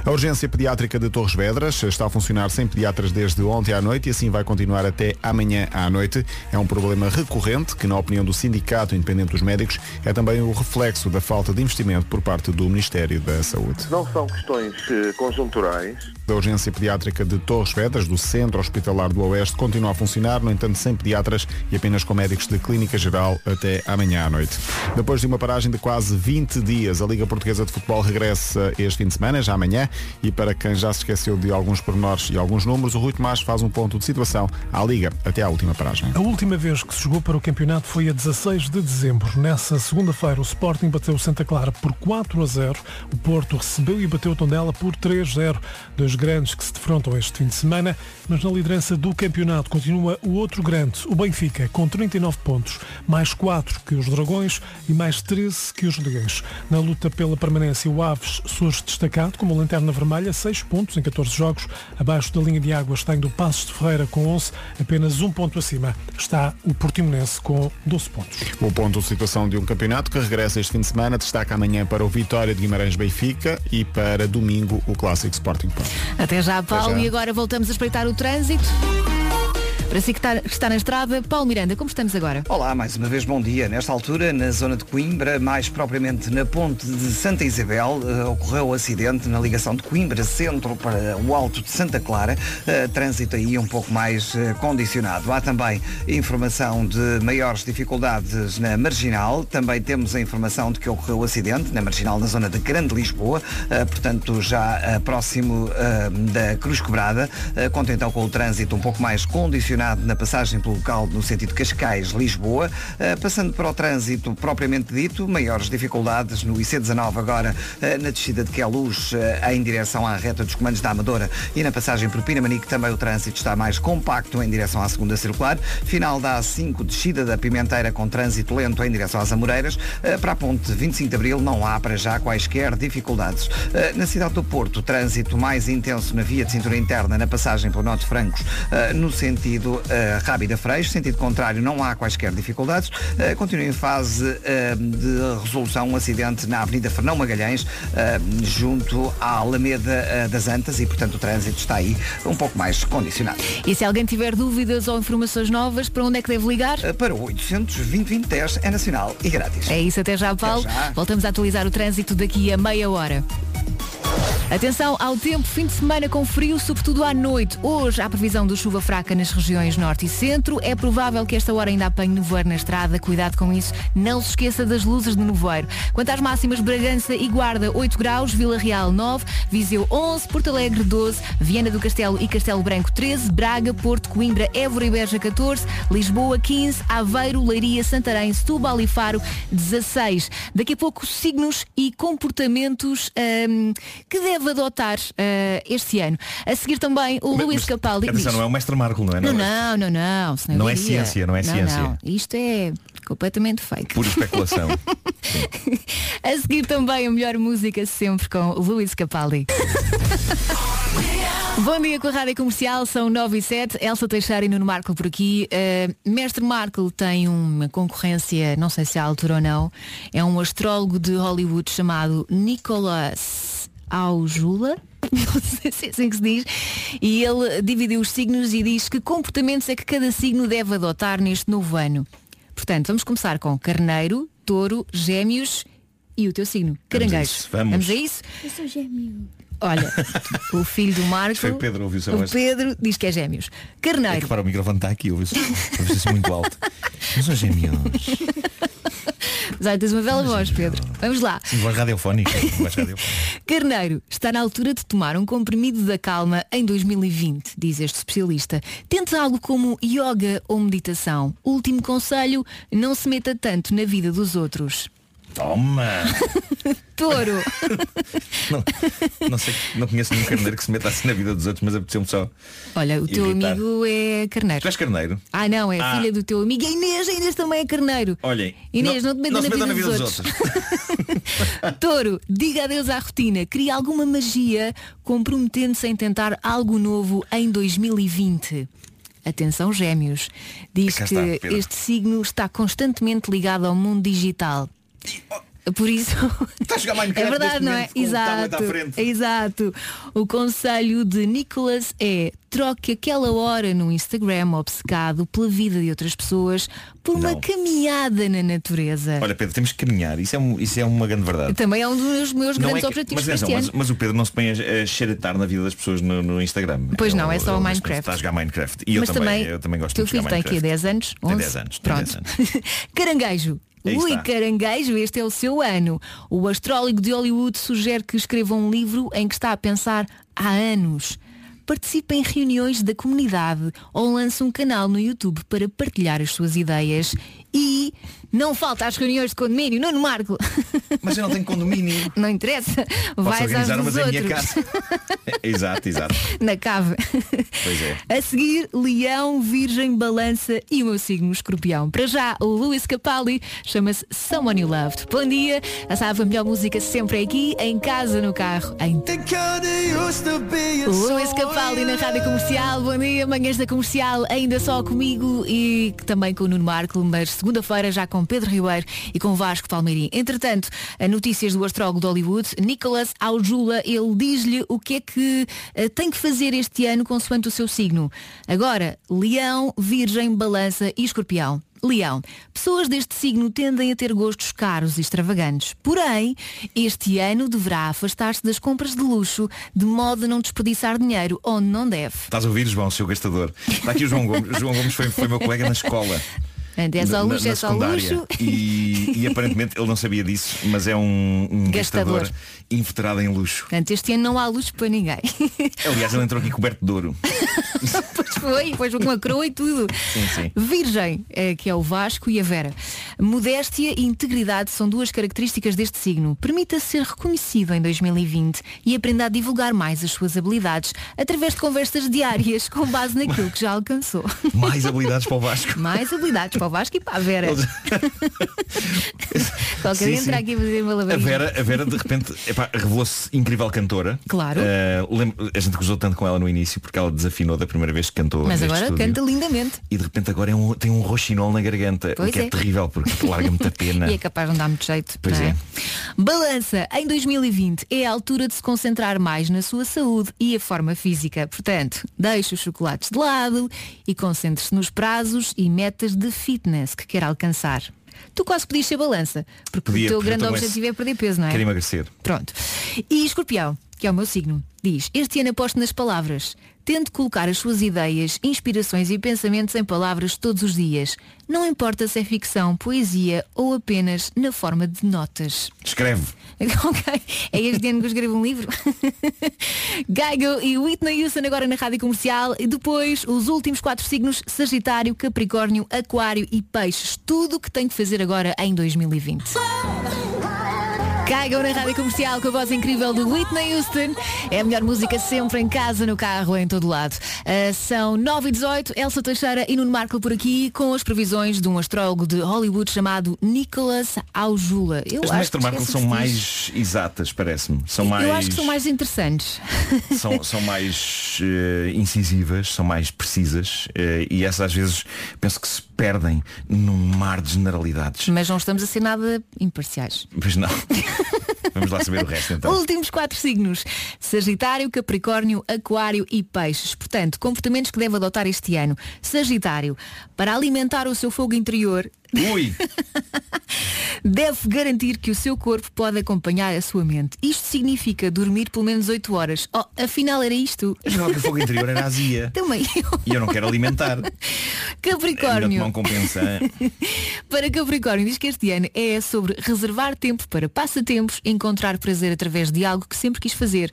A urgência pediátrica de Torres Vedras está a funcionar sem pediatras desde ontem à noite e assim vai continuar até amanhã à noite. É um problema recorrente que, na opinião do Sindicato Independente dos Médicos, é também o reflexo da falta de investimento por parte do Ministério da Saúde Não são questões eh, conjunturais. Da urgência pediátrica de Torres Vedras, do Centro Hospitalar do Oeste, continua a funcionar, no entanto sem pediatras e apenas com médicos de clínica geral até amanhã à noite. Depois de uma paragem de quase 20 dias, a Liga Portuguesa de Futebol regressa este fim de semana, já amanhã, e para quem já se esqueceu de alguns pormenores e alguns números, o Rui Tomás faz um ponto de situação à Liga até à última paragem. A última vez que se jogou para o campeonato foi a 16 de dezembro. Nessa segunda-feira, o Sporting bateu o Santa Clara por 4 a 0. O Porto recebeu e bateu o Tondela por 3-0. Dois grandes que se defrontam este fim de semana, mas na liderança do campeonato continua o outro grande, o Benfica, com 39 pontos, mais 4 que os Dragões e mais 13 que os Leões. Na luta pela permanência, o Aves surge destacado como lanterna vermelha, 6 pontos em 14 jogos. Abaixo da linha de água está indo o Passos de Ferreira com 11, apenas um ponto acima está o Portimonense com 12 pontos. O ponto de situação de um campeonato que regressa este fim de semana destaca amanhã para o Vitória de Guimarães Benfica e para domingo o Clássico Sporting Porto. Até já, Paulo. já. E agora voltamos a espreitar o trânsito. Para si que está, que está na estrada, Paulo Miranda, como estamos agora? Olá, mais uma vez bom dia. Nesta altura, na zona de Coimbra, mais propriamente na ponte de Santa Isabel, eh, ocorreu o acidente na ligação de Coimbra Centro para o Alto de Santa Clara. Eh, trânsito aí um pouco mais eh, condicionado. Há também informação de maiores dificuldades na Marginal. Também temos a informação de que ocorreu o acidente na Marginal na zona de Grande Lisboa, portanto já próximo da Cruz Quebrada. Eh, conta então com o trânsito um pouco mais condicionado na passagem pelo local no sentido Cascais-Lisboa. Eh, passando para o trânsito propriamente dito, maiores dificuldades no IC19 agora eh, na descida de Queluz eh, em direção à reta dos comandos da Amadora e na passagem por Pinamanique também o trânsito está mais compacto em direção à segunda circular. Final da A5, descida da Pimenteira com trânsito lento em direção às Amoreiras. Para a ponte 25 de Abril não há para já quaisquer dificuldades. Na cidade do Porto, trânsito mais intenso na via de cintura interna na passagem pelo Norte Francos, no sentido sentido eh, Rábida Freixo, sentido contrário não há quaisquer dificuldades. Eh, continua em fase eh, de resolução um acidente na Avenida Fernão Magalhães, eh, junto à Alameda das Antas e, portanto, o trânsito está aí um pouco mais condicionado. E se alguém tiver dúvidas ou informações novas, para onde é que deve ligar? Para o 820 é nacional e grátis. É isso, até já, Paulo. já. Voltamos a atualizar o trânsito daqui a meia hora. Atenção ao tempo, fim de semana com frio, sobretudo à noite. Hoje há previsão de chuva fraca nas regiões norte e centro. É provável que esta hora ainda apanhe nevoeiro na estrada. Cuidado com isso. Não se esqueça das luzes de nevoeiro. Quanto às máximas, Bragança e Guarda 8 graus, Vila Real 9, Viseu 11, Porto Alegre 12, Viana do Castelo e Castelo Branco 13, Braga, Porto, Coimbra, Évora e Beja 14, Lisboa 15, Aveiro, Leiria, Santarém, Setúbal e Faro 16. Daqui a pouco signos e comportamentos hum, que deve adotar ah, este ano. A seguir também o Mas- Luís Capaldi. Atenção, diz- não é o mestre Marco, não é? não, é não, não, não. Não é diria. ciência, não é ciência. Não. Isto é completamente fake. Pura especulação. A seguir também a melhor música sempre com o Luís Capaldi. Bom dia com a Rádio Comercial, são 9 e 7. Elsa Teixeira e Nuno Marco por aqui. Uh, Mestre Marco tem uma concorrência, não sei se é à altura ou não, é um astrólogo de Hollywood chamado Nicholas Não sei se é assim que se diz. E ele dividiu os signos e diz que comportamentos é que cada signo deve adotar neste novo ano. Portanto, vamos começar com Carneiro, Touro, Gêmeos e o teu signo, Caranguejo. isso, vamos. vamos a isso? Eu sou gêmeo. Olha, o filho do Marco. Foi o Pedro, ouviu-se a O voz. Pedro diz que é gêmeos. É Carneiro. que para o microfone está aqui, ouve-se ouve muito alto. Não são gêmeos. Já tens uma bela voz, Pedro. Vamos lá. Sim, voz radiofónica. Voz radiofónica. Carneiro, está na altura de tomar um comprimido da calma em 2020, diz este especialista. Tente algo como yoga ou meditação. Último conselho, não se meta tanto na vida dos outros. Toma! Touro, Não, não sei, não conheço nenhum carneiro que se meta assim na vida dos outros, mas apeteceu-me só. olha, o teu Irritar. amigo é carneiro. Tu és carneiro? Ah não, é Ah. filha do teu amigo. A Inês, a Inês também é carneiro. Olhem. Inês, não, te metas na, metam vida dos, outros. Touro, diga adeus à rotina, crie alguma magia, comprometendo-se em tentar algo novo em 2020. Atenção, gêmeos. Diz que Pedro. este signo está constantemente ligado ao mundo digital. Por isso. Está a jogar Minecraft É verdade, não é? Exato. Exato. O conselho de Nicholas é troque aquela hora no Instagram obcecado pela vida de outras pessoas por uma Não. caminhada na natureza. Olha, Pedro, temos que caminhar. Isso é, um- isso é uma grande verdade. Também é um dos meus Não grandes é que- objetivos mas, mas, mas o Pedro não se põe a, a xeratar na vida das pessoas no, no Instagram. Pois não, Ele- é só o Minecraft. Está a jogar Minecraft. E eu Mas também, eu também gosto teu de filho tem aqui Minecraft. 10 anos? Tem 11? 10 anos, tem Pronto. 10 anos. Caranguejo. Aí Ui, está. caranguejo, este é o seu ano. O astrólogo de Hollywood sugere que escreva um livro em que está a pensar há anos. Participe em reuniões da comunidade ou lance um canal no YouTube para partilhar as suas ideias. E não falta às reuniões de condomínio, Nuno Marco. Mas eu não tenho condomínio. Não interessa. Posso Vais às organizar umas em minha outros. casa. exato, exato. Na cave. Pois é. A seguir, Leão, Virgem, Balança e o meu signo Escorpião. Para já, o Luís Capaldi chama-se Someone You Loved. Bom dia, a sabe a melhor música sempre é aqui, em casa, no carro, em Luís Capaldi na Rádio Comercial. Bom dia, manhãs da Comercial, ainda só comigo e também com o Nuno Marco, mas segunda-feira já com Pedro Ribeiro e com Vasco Palmeirim. Entretanto, a notícias do astrólogo de Hollywood, Nicholas Aujula, ele diz-lhe o que é que eh, tem que fazer este ano consoante o seu signo. Agora, Leão, Virgem, Balança e Escorpião. Leão. Pessoas deste signo tendem a ter gostos caros e extravagantes. Porém, este ano deverá afastar-se das compras de luxo, de modo a não desperdiçar dinheiro onde não deve. Estás a ouvir, João, seu gastador. Está aqui o João Gomes. João Gomes foi, foi meu colega na escola. É só Na- luxo, é só secundária. luxo. E, e aparentemente ele não sabia disso, mas é um, um Gastador. gastador inveterado em luxo. Portanto, este ano não há luxo para ninguém. Aliás, ele entrou aqui coberto de ouro. foi, depois com a coroa e tudo. Sim, sim. Virgem, eh, que é o Vasco e a Vera. Modéstia e integridade são duas características deste signo. Permita ser reconhecido em 2020 e aprenda a divulgar mais as suas habilidades através de conversas diárias com base naquilo que já alcançou. Mais habilidades para o Vasco. Mais habilidades para o Vasco e para a Vera. Qualquer Sim, dia entra sim. aqui a fazer A malabarismo. Vera, a Vera de repente revelou-se incrível cantora. Claro. Eh, lembro- a gente gozou tanto com ela no início porque ela desafinou da primeira vez que cantou Mas agora estúdio. canta lindamente. E de repente agora é um- tem um roxinol na garganta, Pois o que é. é. terrível porque larga muita pena. E é capaz de não dar muito jeito. Pois não é. Balança, em 2020 é a altura de se concentrar mais na sua saúde e a forma física. Portanto, deixe os chocolates de lado e concentre-se nos prazos e metas de fitness que quer alcançar. Tu quase podias ser balança, porque Podia, o teu grande objetivo é perder peso, não é? Quero emagrecer. Pronto. E escorpião, que é o meu signo, diz, este ano aposto nas palavras. Tente colocar as suas ideias, inspirações e pensamentos em palavras todos os dias. Não importa se é ficção, poesia ou apenas na forma de notas. Escreve. ok, é este ano que eu escrevo um livro. Geigo e Whitney Houston agora na Rádio Comercial e depois os últimos quatro signos, Sagitário, Capricórnio, Aquário e Peixes. Tudo o que tem que fazer agora em 2020. Caigam na Rádio Comercial com a voz incrível de Whitney Houston. É a melhor música sempre em casa, no carro, em todo lado. Ah, são 9 e 18 Elsa Teixeira e Nuno Marco por aqui com as previsões de um astrólogo de Hollywood chamado Nicholas Aujula. Eu As do acho que Marco são mais exatas, parece-me. São mais. Eu acho que são mais interessantes. são, são mais eh, incisivas, são mais precisas eh, e essas às vezes penso que se perdem num mar de generalidades. Mas não estamos a ser nada imparciais. Mas não. Vamos lá saber o resto então. Últimos quatro signos. Sagitário, Capricórnio, Aquário e Peixes. Portanto, comportamentos que deve adotar este ano. Sagitário, para alimentar o seu fogo interior, Ui! deve garantir que o seu corpo pode acompanhar a sua mente. Isto significa dormir pelo menos 8 horas. Oh, afinal era isto. Jogava que o fogo interior era azia. Também eu. E eu não quero alimentar. É Capricórnio. um compensante. Para Capricórnio, diz que este ano é sobre reservar tempo para passatempos, encontrar prazer através de algo que sempre quis fazer.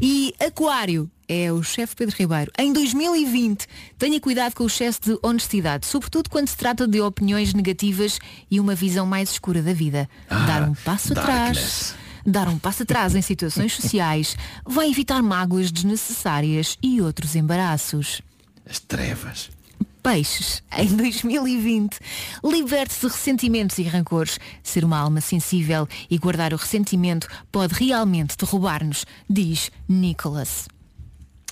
E Aquário é o chefe Pedro Ribeiro. Em 2020, tenha cuidado com o excesso de honestidade, sobretudo quando se trata de opiniões negativas e uma visão mais escura da vida. Dar um passo atrás. darkness. Dar um passo atrás em situações sociais vai evitar mágoas desnecessárias e outros embaraços. As trevas. Peixes, em 2020. Liberte-se de ressentimentos e rancores. Ser uma alma sensível e guardar o ressentimento pode realmente derrubar-nos, diz Nicholas.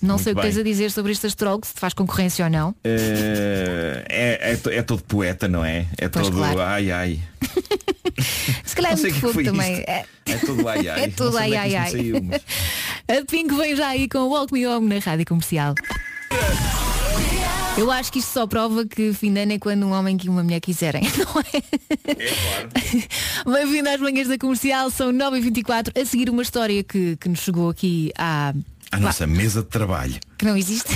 Não Muito sei o que tens a dizer sobre este astrólogo, se te faz concorrência ou não. Eh, é, é, to- é todo poeta, não é? É Pois, todo claro. ai ai. Se calhar é muito o fogo também. É, É todo ai ai. é ai onde é ai ai. saiu, mas- A Pink vem já aí com Walk Me Home na rádio comercial. Eu acho que isto só prova que fim de ano é quando um homem e uma mulher quiserem, não é? É claro. Bem-vindo às manhãs da comercial, são 9h24. A seguir uma história que, que nos chegou aqui à. A nossa mesa de trabalho. que não existe,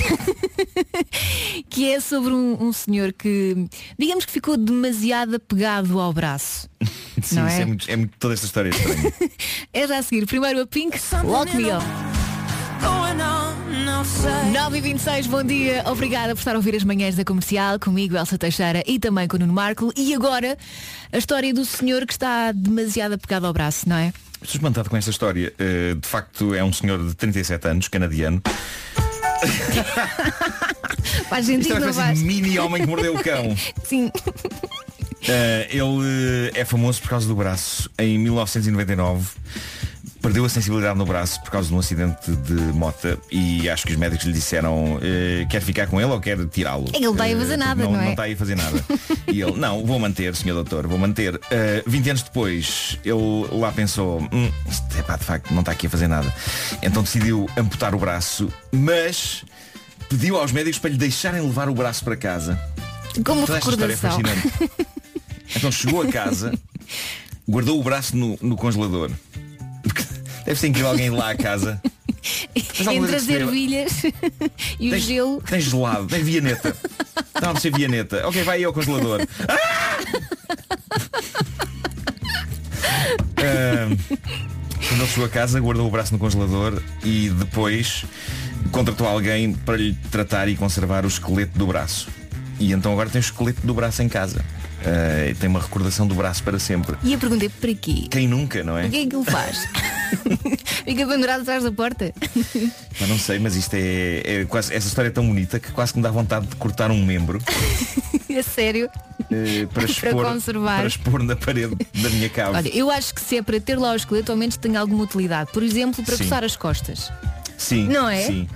que é sobre um, um senhor que, digamos que ficou demasiado apegado ao braço. Sim, Não isso é? é muito, é muito toda esta história é estranha. É já a seguir. Primeiro a Pink, Walk Me On. 9h26, bom dia. Obrigada por estar a ouvir as manhãs da comercial comigo, Elsa Teixeira e também com o Nuno Marco. E agora a história do senhor que está demasiado apegado ao braço, não é? Estou espantado com esta história. Eh, de facto, é um senhor de 37 anos, canadiano. Faz Isto sentido, é mini homem que mordeu o cão. Sim. Eh, ele eh, é famoso por causa do braço. Em 1999 perdeu a sensibilidade no braço por causa de um acidente de mota e acho que os médicos lhe disseram eh, quer ficar com ele ou quer tirá-lo. É ele está aí a fazer Eh, nada, não, não é? Não está aí a fazer nada. e ele, não, vou manter, senhor doutor, vou manter. Eh, 20 anos depois, ele lá pensou, hum, isto é pá, de facto, não está aqui a fazer nada. Então decidiu amputar o braço, mas pediu aos médicos para lhe deixarem levar o braço para casa. Como Toda é recordação. fascinante. Então chegou a casa, guardou o braço no, no congelador. Ser incrível alguém lá à casa. Entre as que ervilhas e o Tens, gelo. tens gelado, tens vianeta. Estava a ser vianeta. Ok, vai aí ao congelador. Ah! quando ele chegou a casa, guardou o braço no congelador e depois contratou alguém para lhe tratar e conservar o esqueleto do braço. E então agora tem o esqueleto do braço em casa. Ah, e tem uma recordação do braço para sempre. E eu perguntei para quê? Quem nunca, não é? O que é que ele faz? Fica pendurado atrás da porta. Eu não sei, mas isto é, é quase, essa história é tão bonita que quase que me dá vontade de cortar um membro É sério. eh, para, Para expor, conservar. para expor na parede da minha cave. Olha, eu acho que se é para ter lá o esqueleto, ao menos tem alguma utilidade. Por exemplo, para Sim. coçar as costas. sim, não é? Sim.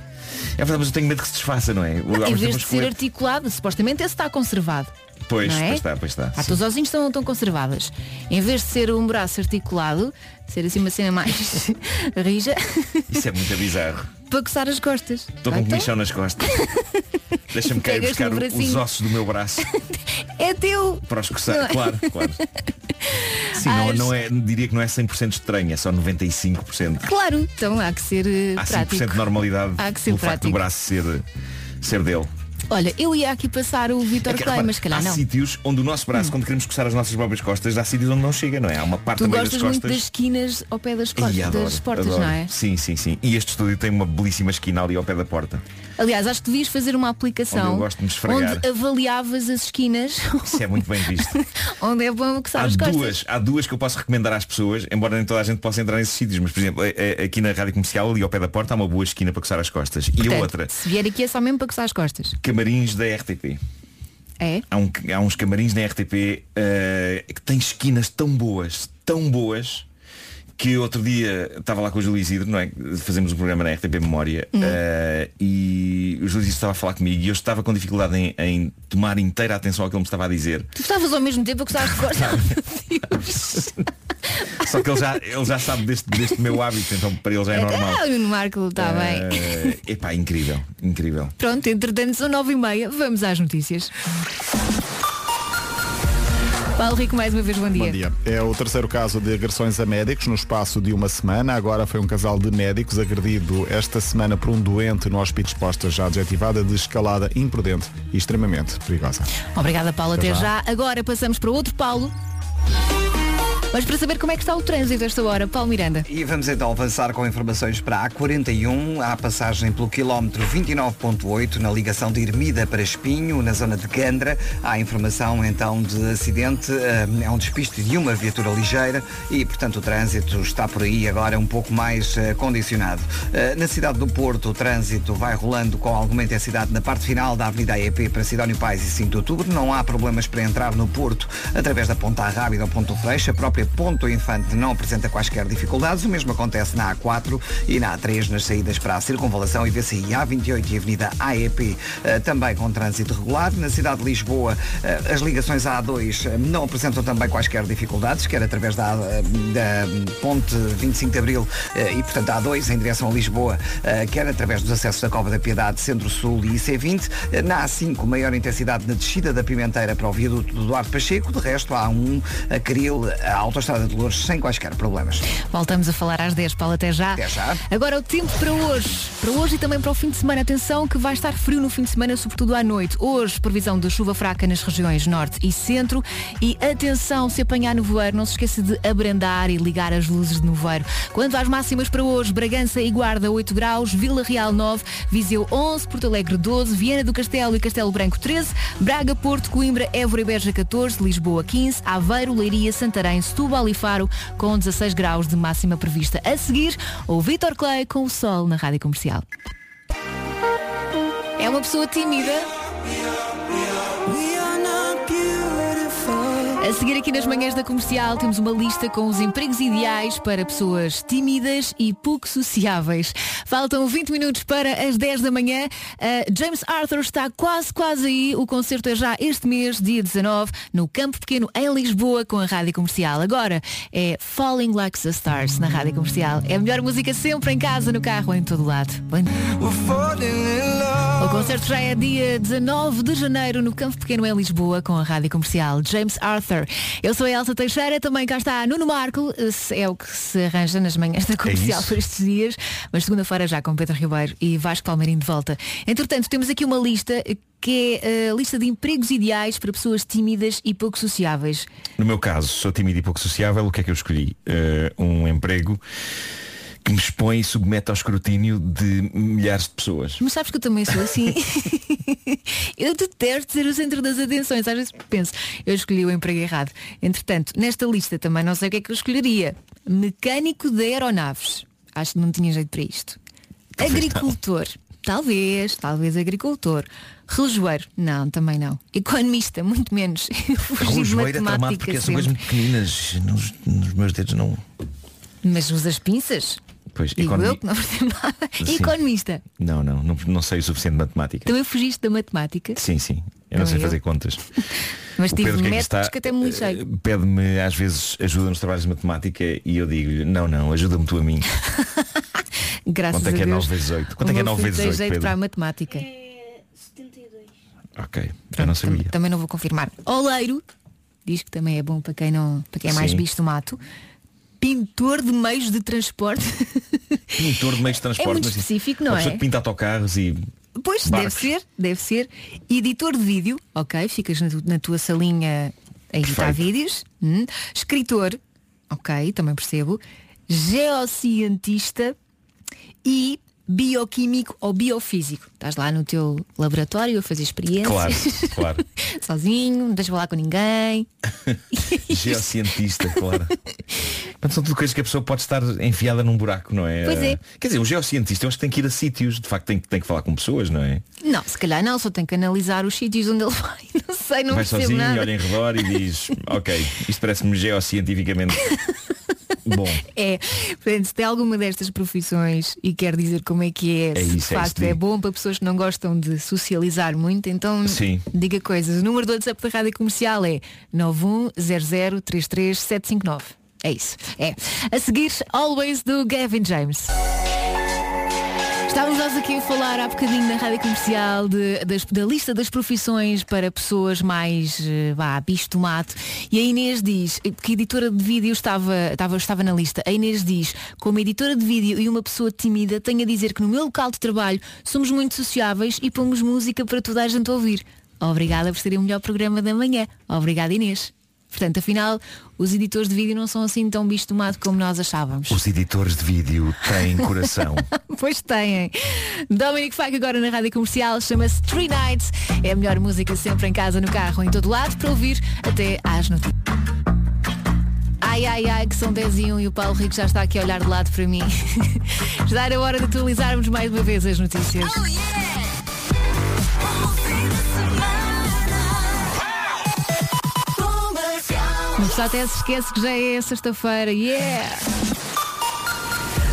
É verdade, mas eu tenho medo que se desfaça, não é? Em vez de ser articulado, supostamente esse está conservado. Pois, não é? pois está, pois está. As sim. tuas osinhos estão, estão conservadas. Em vez de ser um braço articulado, ser assim uma cena mais rija, Isso é muito bizarro. para coçar as costas. Estou com Então, comichão nas costas. Deixa-me cair buscar os ossos do meu braço É teu! para os Não coçar. é? Claro, claro. Sim, não, não é, diria que não é 100% estranho, é só 95%. Claro, então há que ser eh, Há 5% prático. de normalidade Há que ser no facto prático. do braço ser, ser dele. Olha, eu ia aqui passar o Vitor É que, Clay, repara, mas se calhar há não. Hum. sítios onde o nosso braço, quando queremos coçar as nossas próprias costas, há sítios onde não chega, não é? Há uma parte Tu gostas das muito costas. das esquinas ao pé das, costas, adoro, das portas, adoro. não é? Sim, sim, sim. E este estúdio tem uma belíssima esquina ali ao pé da porta. Aliás, acho que devias fazer uma aplicação Onde avaliavas as esquinas Isso é muito bem visto. onde é bom coçar Há as costas. duas, há duas que eu posso recomendar às pessoas, embora nem toda a gente possa entrar nesses sítios, mas por exemplo, eh, eh, aqui na rádio comercial, ali ao pé da porta, há uma boa esquina para coçar as costas. e a Portanto, outra, Se vier aqui é só mesmo para coçar as costas. camarins da RTP. É? Há, um- há uns camarins na RTP eh, que têm esquinas tão boas, tão boas, que outro dia estava lá com o Júlio Isidro, não é? Fazemos um programa na RTP Memória eh, e o Júlio Isidro estava a falar comigo e eu estava com dificuldade em, em tomar inteira atenção ao que ele me estava a dizer. Tu estavas ao mesmo tempo a coçar as costas. Só que ele já, ele já sabe deste, deste meu hábito, então para ele já é normal. Ah, o Marco está bem. Eh, epá, incrível, incrível. Pronto, entretanto são nove e meia. Vamos às notícias. Paulo Rico, mais uma vez, bom dia. Bom dia. É o terceiro caso de agressões a médicos no espaço de uma semana. Agora foi um casal de médicos agredido esta semana por um doente no Hospício Exposta, já adjetivada de escalada imprudente e extremamente perigosa. Obrigada, Paulo. Até Até já. já. Agora passamos para outro Paulo. Mas para saber como é que está o trânsito esta hora, Paulo Miranda. E vamos então avançar com informações para a A41, à passagem pelo quilómetro 29.8, na ligação de Ermida para Espinho, na zona de Gandra. Há informação então de acidente, eh, é um despiste de uma viatura ligeira e, portanto, o trânsito está por aí agora um pouco mais eh, condicionado. Eh, Na cidade do Porto, o trânsito vai rolando com alguma intensidade na parte final da Avenida AEP para Sidónio Pais e 5 de Outubro. Não há problemas para entrar no Porto através da Ponta Rábida ou Ponto Freixo. A Ponto Infante não apresenta quaisquer dificuldades. O mesmo acontece na A4 e na A3 nas saídas para a Circunvalação e VCI A28 e Avenida AEP eh, também com trânsito regular. Na cidade de Lisboa, eh, as ligações à A2 eh, não apresentam também quaisquer dificuldades, quer através da, da Ponte 25 de Abril e, portanto, a A2 em direção a Lisboa, quer através dos acessos da Cova da Piedade, Centro-Sul e IC20. Eh, Na A5, maior intensidade na descida da Pimenteira para o viaduto do Duarte Pacheco. De resto, há um a Caril, a Autostrada de Louros, sem quaisquer problemas. Voltamos a falar às 10, Paulo, até já. Até já. Agora o tempo para hoje. Para hoje e também para o fim de semana. Atenção que vai estar frio no fim de semana, sobretudo à noite. Hoje, previsão de chuva fraca nas regiões norte e centro. E atenção, se apanhar nevoeiro, não se esqueça de abrandar e ligar as luzes de nevoeiro. Quanto às máximas para hoje, Bragança e Guarda 8 graus, Vila Real 9, Viseu 11, Porto Alegre 12, Viana do Castelo e Castelo Branco 13, Braga, Porto, Coimbra, Évora e Beja 14, Lisboa 15, Aveiro, Leiria, Santarém, Setúbal e Faro com 16 graus de máxima prevista. A seguir, o Vitor Clay com o sol na Rádio Comercial. É uma pessoa tímida. A seguir aqui nas manhãs da comercial temos uma lista com os empregos ideais para pessoas tímidas e pouco sociáveis. Faltam 20 minutos para as 10 da manhã. Uh, James Arthur está quase, quase aí. O concerto é já este mês, dia 19, no Campo Pequeno, em Lisboa, com a Rádio Comercial. Agora é Falling Like the Stars na Rádio Comercial. É a melhor música sempre em casa, no carro, em todo lado. Bom o concerto já é dia 19 de janeiro no Campo Pequeno em Lisboa com a Rádio Comercial James Arthur. Eu sou a Elsa Teixeira, também cá está Nuno Marco, é o que se arranja nas manhãs da comercial isso. por estes dias, mas segunda-feira já com Pedro Ribeiro e Vasco Palmeirinho de volta. Entretanto, temos aqui uma lista que é a lista de empregos ideais para pessoas tímidas e pouco sociáveis. No meu caso, sou tímido e pouco sociável, o que é que eu escolhi? Eh, um emprego que me expõe e submete ao escrutínio de milhares de pessoas. Mas sabes que eu também sou assim. eu detesto ser o centro das atenções. Às vezes penso, eu escolhi o emprego errado. Entretanto, nesta lista também não sei o que é que eu escolheria. Mecânico de aeronaves. Acho que não tinha jeito para isto. Talvez Agricultor. Talvez, talvez agricultor. Relojoeiro. Não, também não. Economista, muito menos. Relojoeiro é tramado porque são coisas sempre. pequeninas. Nos, nos meus dedos não. Mas usas pinças? Pois, Digo economia- eu que não percebo nada. Sim. economista. Não, não, não, não sei o suficiente de matemática. Também fugiste da matemática. Sim, sim. Eu não Também sei eu. fazer contas. Mas O tive Pedro que aqui métodos está, que até me lixei. eh, Pede-me às vezes ajuda nos trabalhos de matemática e eu digo-lhe, não, não, ajuda-me tu a mim. Graças Quanto é que a é Deus. 9 vezes 8? Quanto é que é meu 9 filho vezes tem 8, jeito Pedro? para a matemática. Ok, eu não sabia. Também não vou confirmar. Oleiro, diz que também é bom para quem, não, para quem é mais Sim. bicho do mato. Pintor de meios de transporte. Pintor de meios de transporte. É muito específico, não uma pessoa é? que pinta autocarros e. Pois, barcos. deve ser, deve ser. Editor de vídeo, ok, ficas na, tu- na tua salinha a editar Perfeito. vídeos. Hum. Escritor, ok, também percebo. Geocientista e bioquímico ou biofísico. Estás lá no teu laboratório a fazer experiências. Claro, claro. Sozinho, não deixas falar com ninguém. Geocientista, claro. Portanto, são tudo coisas que a pessoa pode estar enfiada num buraco, não é? Pois é. Quer dizer, o geocientista eu acho que tem que ir a sítios, de facto tem, que- tem que falar com pessoas, não é? Não, se calhar não, só tem que analisar os sítios onde ele vai. Não sei, não Vai percebo sozinho, nada. olha em redor e diz, ok, isto parece-me geocientificamente bom. É, portanto, se tem alguma destas profissões e quer dizer como é que é, É se de isso, é facto isso, é digo. bom para pessoas que não gostam de socializar muito, então Sim. diga coisas. O número do WhatsApp da Rádio Comercial é 910033759. É isso. É. A seguir, Always do Gavin James. Estávamos nós aqui a falar há bocadinho na rádio comercial de- da lista das profissões para pessoas mais eh, vá, bicho do mato. E a Inês diz que editora de vídeo estava, estava, estava na lista. A Inês diz, como editora de vídeo e uma pessoa tímida, tenho a dizer que no meu local de trabalho somos muito sociáveis e pomos música para toda a gente ouvir. Obrigada por serem o melhor programa da manhã. Obrigada Inês. Portanto, afinal, os editores de vídeo não são assim tão bicho do mato como nós achávamos. Os editores de vídeo têm coração. Pois têm. Dominic Fike agora na rádio comercial chama-se Three Nights. É a melhor música sempre em casa, no carro, em todo lado, para ouvir até às notícias. Ai, ai, ai, que são 10 e 1 e o Paulo Rico já está aqui a olhar de lado para mim. já era hora de atualizarmos mais uma vez as notícias. Uma pessoa até se esquece que já é sexta-feira. Yeah!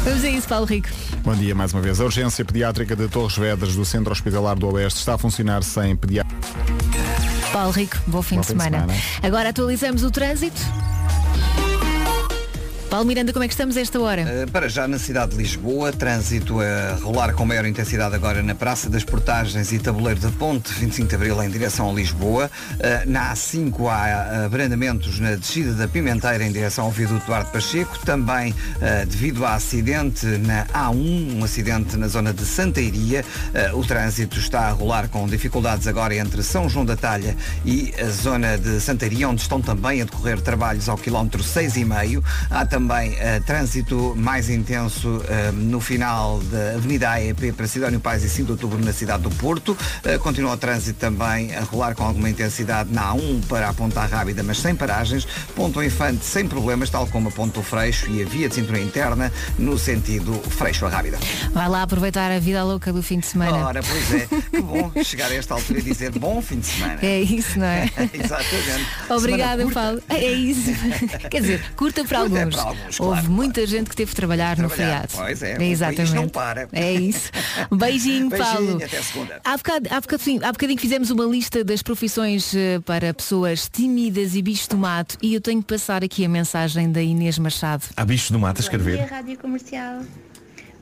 Vamos a isso, Paulo Rico. Bom dia mais uma vez. A urgência pediátrica de Torres Vedras do Centro Hospitalar do Oeste está a funcionar sem pediatra. Paulo Rico, bom fim, Bom de, fim de semana. semana. Agora atualizamos o trânsito. Paulo Miranda, como é que estamos a esta hora? Uh, Para já na cidade de Lisboa, trânsito a rolar com maior intensidade agora na Praça das Portagens e Tabuleiro da Ponte, 25 de Abril em direção a Lisboa. Uh, Na A5 há abrandamentos na descida da Pimenteira em direção ao viaduto Duarte Pacheco. Também devido a acidente na A1, um acidente na zona de Santeiria. Uh, O trânsito está a rolar com dificuldades agora entre São João da Talha e a zona de Santeiria, onde estão também a decorrer trabalhos ao quilómetro 6,5. Há também eh, trânsito mais intenso eh, no final da Avenida AEP para Sidónio Pais e 5 de Outubro na cidade do Porto. Eh, continua o trânsito também a rolar com alguma intensidade na A1 para a Ponta Rábida, mas sem paragens. Ponto Infante sem problemas, tal como a Ponto Freixo e a via de cintura interna no sentido Freixo a Rábida. Vai lá aproveitar a vida louca do fim de semana. Ora, pois é, que bom chegar a esta altura e dizer bom fim de semana. É isso, não é? Exatamente. Obrigada. Paulo. É isso. Quer dizer, curta para Curta é alguns. para alguns, Houve claro, muita gente que teve que trabalhar, no Trabalhar, feriado. pois é, o exatamente. não para. É isso. Beijinho, Beijinho, Paulo. até segunda. Há bocado, há, bocadinho, há bocadinho fizemos uma lista das profissões eh, para pessoas tímidas e bicho do mato e eu tenho que passar aqui a mensagem da Inês Machado. Há bichos do mato a Bom dia, escrever. Rádio Comercial.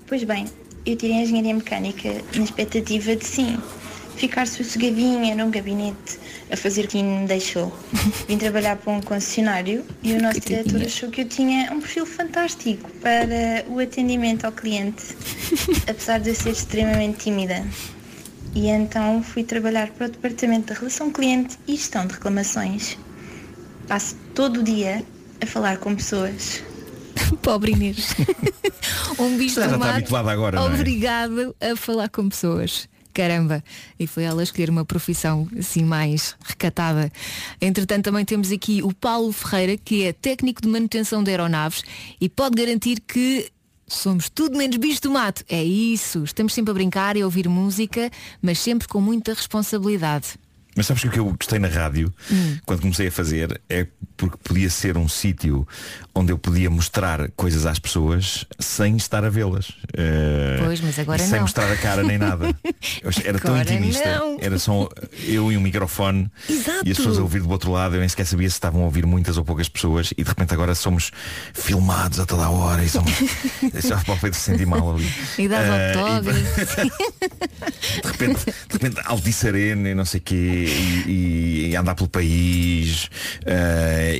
Pois bem, eu tirei a Engenharia Mecânica na expectativa de sim, ficar sossegadinha num gabinete a fazer o que me deixou. Vim trabalhar para um concessionário e o nosso diretor achou que eu tinha um perfil fantástico para o atendimento ao cliente, apesar de eu ser extremamente tímida. E então fui trabalhar para o Departamento de Relação Cliente e Gestão de Reclamações. Passo todo o dia a falar com pessoas. Pobre Inês. um bicho Já está habituada agora, é? Obrigado a falar com pessoas. Caramba, e foi ela escolher uma profissão assim mais recatada. Entretanto, também temos aqui o Paulo Ferreira, que é técnico de manutenção de aeronaves e pode garantir que somos tudo menos bicho do mato. É isso, estamos sempre a brincar e a ouvir música, mas sempre com muita responsabilidade. Mas sabes que o que eu gostei na rádio, Hum. quando comecei a fazer, é porque podia ser um sítio onde eu podia mostrar coisas às pessoas sem estar a vê-las. Eh, Pois, mas agora e sem não. mostrar a cara nem nada. Era tão intimista. não. Era só eu e um microfone Exato. e as pessoas a ouvir do outro lado. Eu nem sequer sabia se estavam a ouvir muitas ou poucas pessoas e de repente agora somos filmados a toda a hora e somos. Já para o Pedro se sentir mal ali. E dás Eh, autógrafos. de repente, de repente Arena e não sei o quê e, e andar pelo país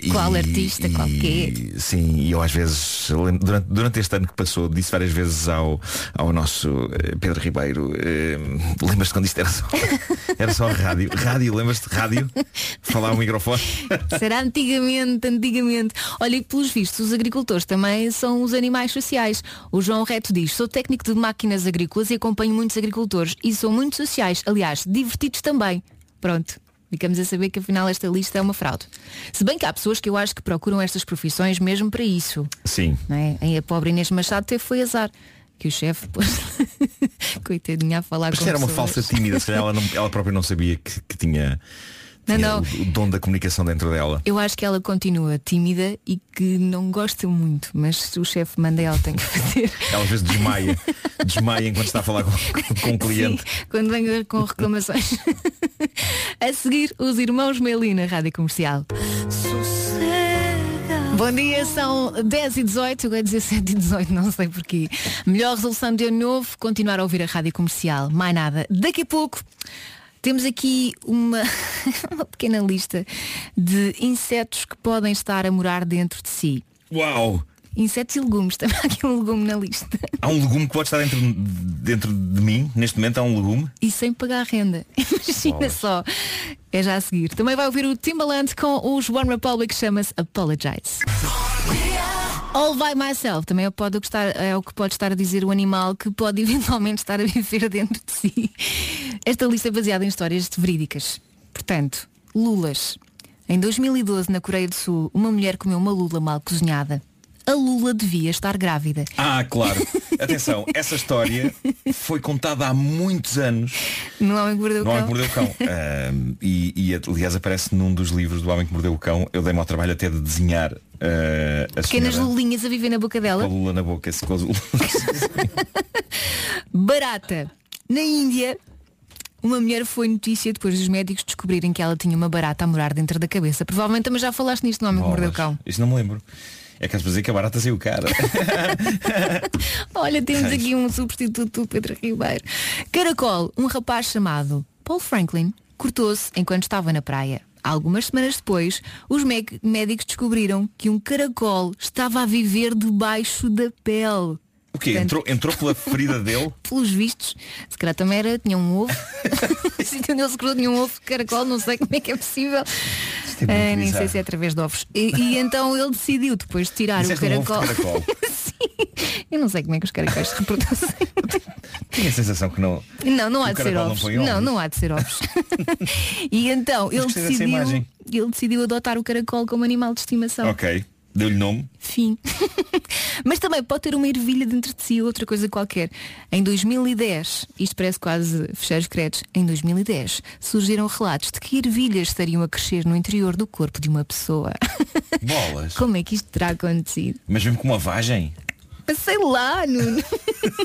e- Qual artista, e- qual quê? Sim, e eu às vezes durante, durante este ano que passou disse várias vezes ao, ao nosso eh, Pedro Ribeiro eh, lembras-te quando isto era só era só rádio rádio, lembras-te rádio falar ao microfone Será antigamente, antigamente. Olha, e pelos vistos, os agricultores também são os animais sociais. O João Reto diz, sou técnico de máquinas agrícolas e acompanho muitos agricultores e são muito sociais, aliás, divertidos também. Pronto. Ficamos a saber que afinal esta lista é uma fraude. Se bem que há pessoas que eu acho que procuram estas profissões mesmo para isso. sim Não é? A pobre Inês Machado teve foi azar. Que o chefe pôs coitadinha a falar mas com era uma pessoas. falsa tímida se ela, não- ela própria não sabia que, que tinha, Não, não. O, o dom da comunicação dentro dela Eu acho que ela continua tímida e que não gosta muito, mas se o chefe manda ela tem que fazer. ela às vezes desmaia desmaia enquanto está a falar com, com, com um cliente Sim, quando venho com reclamações. a seguir, os irmãos Meli na Rádio Comercial. Bom dia, são 10 e 18, eu ia dizer 7 e 18, não sei porquê. Melhor resolução de ano novo, continuar a ouvir a Rádio Comercial. Mais nada. Daqui a pouco temos aqui uma, uma pequena lista de insetos que podem estar a morar dentro de si. Uau! Insetos e legumes, também há aqui um legume na lista. Há um legume que pode estar dentro, dentro de mim, neste momento há um legume. E sem pagar renda. Imagina Bolas. só. É já a seguir. Também vai ouvir o Timbaland com os One Republic, chama-se Apologize. All by myself também é pode gostar, é o que pode estar a dizer o animal que pode eventualmente estar a viver dentro de si. Esta lista é baseada em histórias verídicas. Portanto, lulas. Em 2012, na Coreia do Sul, uma mulher comeu uma lula mal cozinhada. A lula devia estar grávida. Ah, claro. Atenção, essa história foi contada há muitos anos No Homem que Mordeu o no Homem Cão. que Mordeu o Cão. Ahm, e, e, aliás aparece num dos livros do Homem que Mordeu o Cão. Eu dei-me ao trabalho até de desenhar ah, a Pequenas senhora lulinhas a viver na boca com dela. a lula na boca. com as. Barata. Na Índia, uma mulher foi notícia depois dos médicos descobrirem que ela tinha uma barata a morar dentro da cabeça. Provavelmente também já falaste nisto no Homem que Mordeu o Cão. Isto não me lembro. É caso para dizer que a barata saiu cara. Olha, temos aqui um substituto do Pedro Ribeiro. Caracol, um rapaz chamado Paul Franklin, cortou-se enquanto estava na praia. Algumas semanas depois, os mé- médicos descobriram que um caracol estava a viver debaixo da pele. O quê? Portanto- Entrou, entrou pela ferida dele? Pelos vistos, se calhar também era, tinha um ovo. Onde ele se cruzou tinha um ovo de caracol, não sei como é que é possível. É muito Ah, nem sei se é através de ovos. E, e então ele decidiu depois de tirar o Disseste um caracol. caracol. Sim. Eu não sei como é que os caracóis se reproduzem. Tinha a sensação que não. Não, não há de ser caracol não ovos. Não, ovos. não há de ser ovos. e então ele decidiu, ele decidiu adotar o caracol como animal de estimação. Ok. Deu-lhe nome. Fim. Mas também pode ter uma ervilha dentro de si, outra coisa qualquer. Em 2010, isto parece quase fecheiros credos, em 2010 surgiram relatos de que ervilhas estariam a crescer no interior do corpo de uma pessoa. Bolas. Como é que isto terá acontecido? Mas mesmo com uma vagem. Mas Sei lá, Nuno.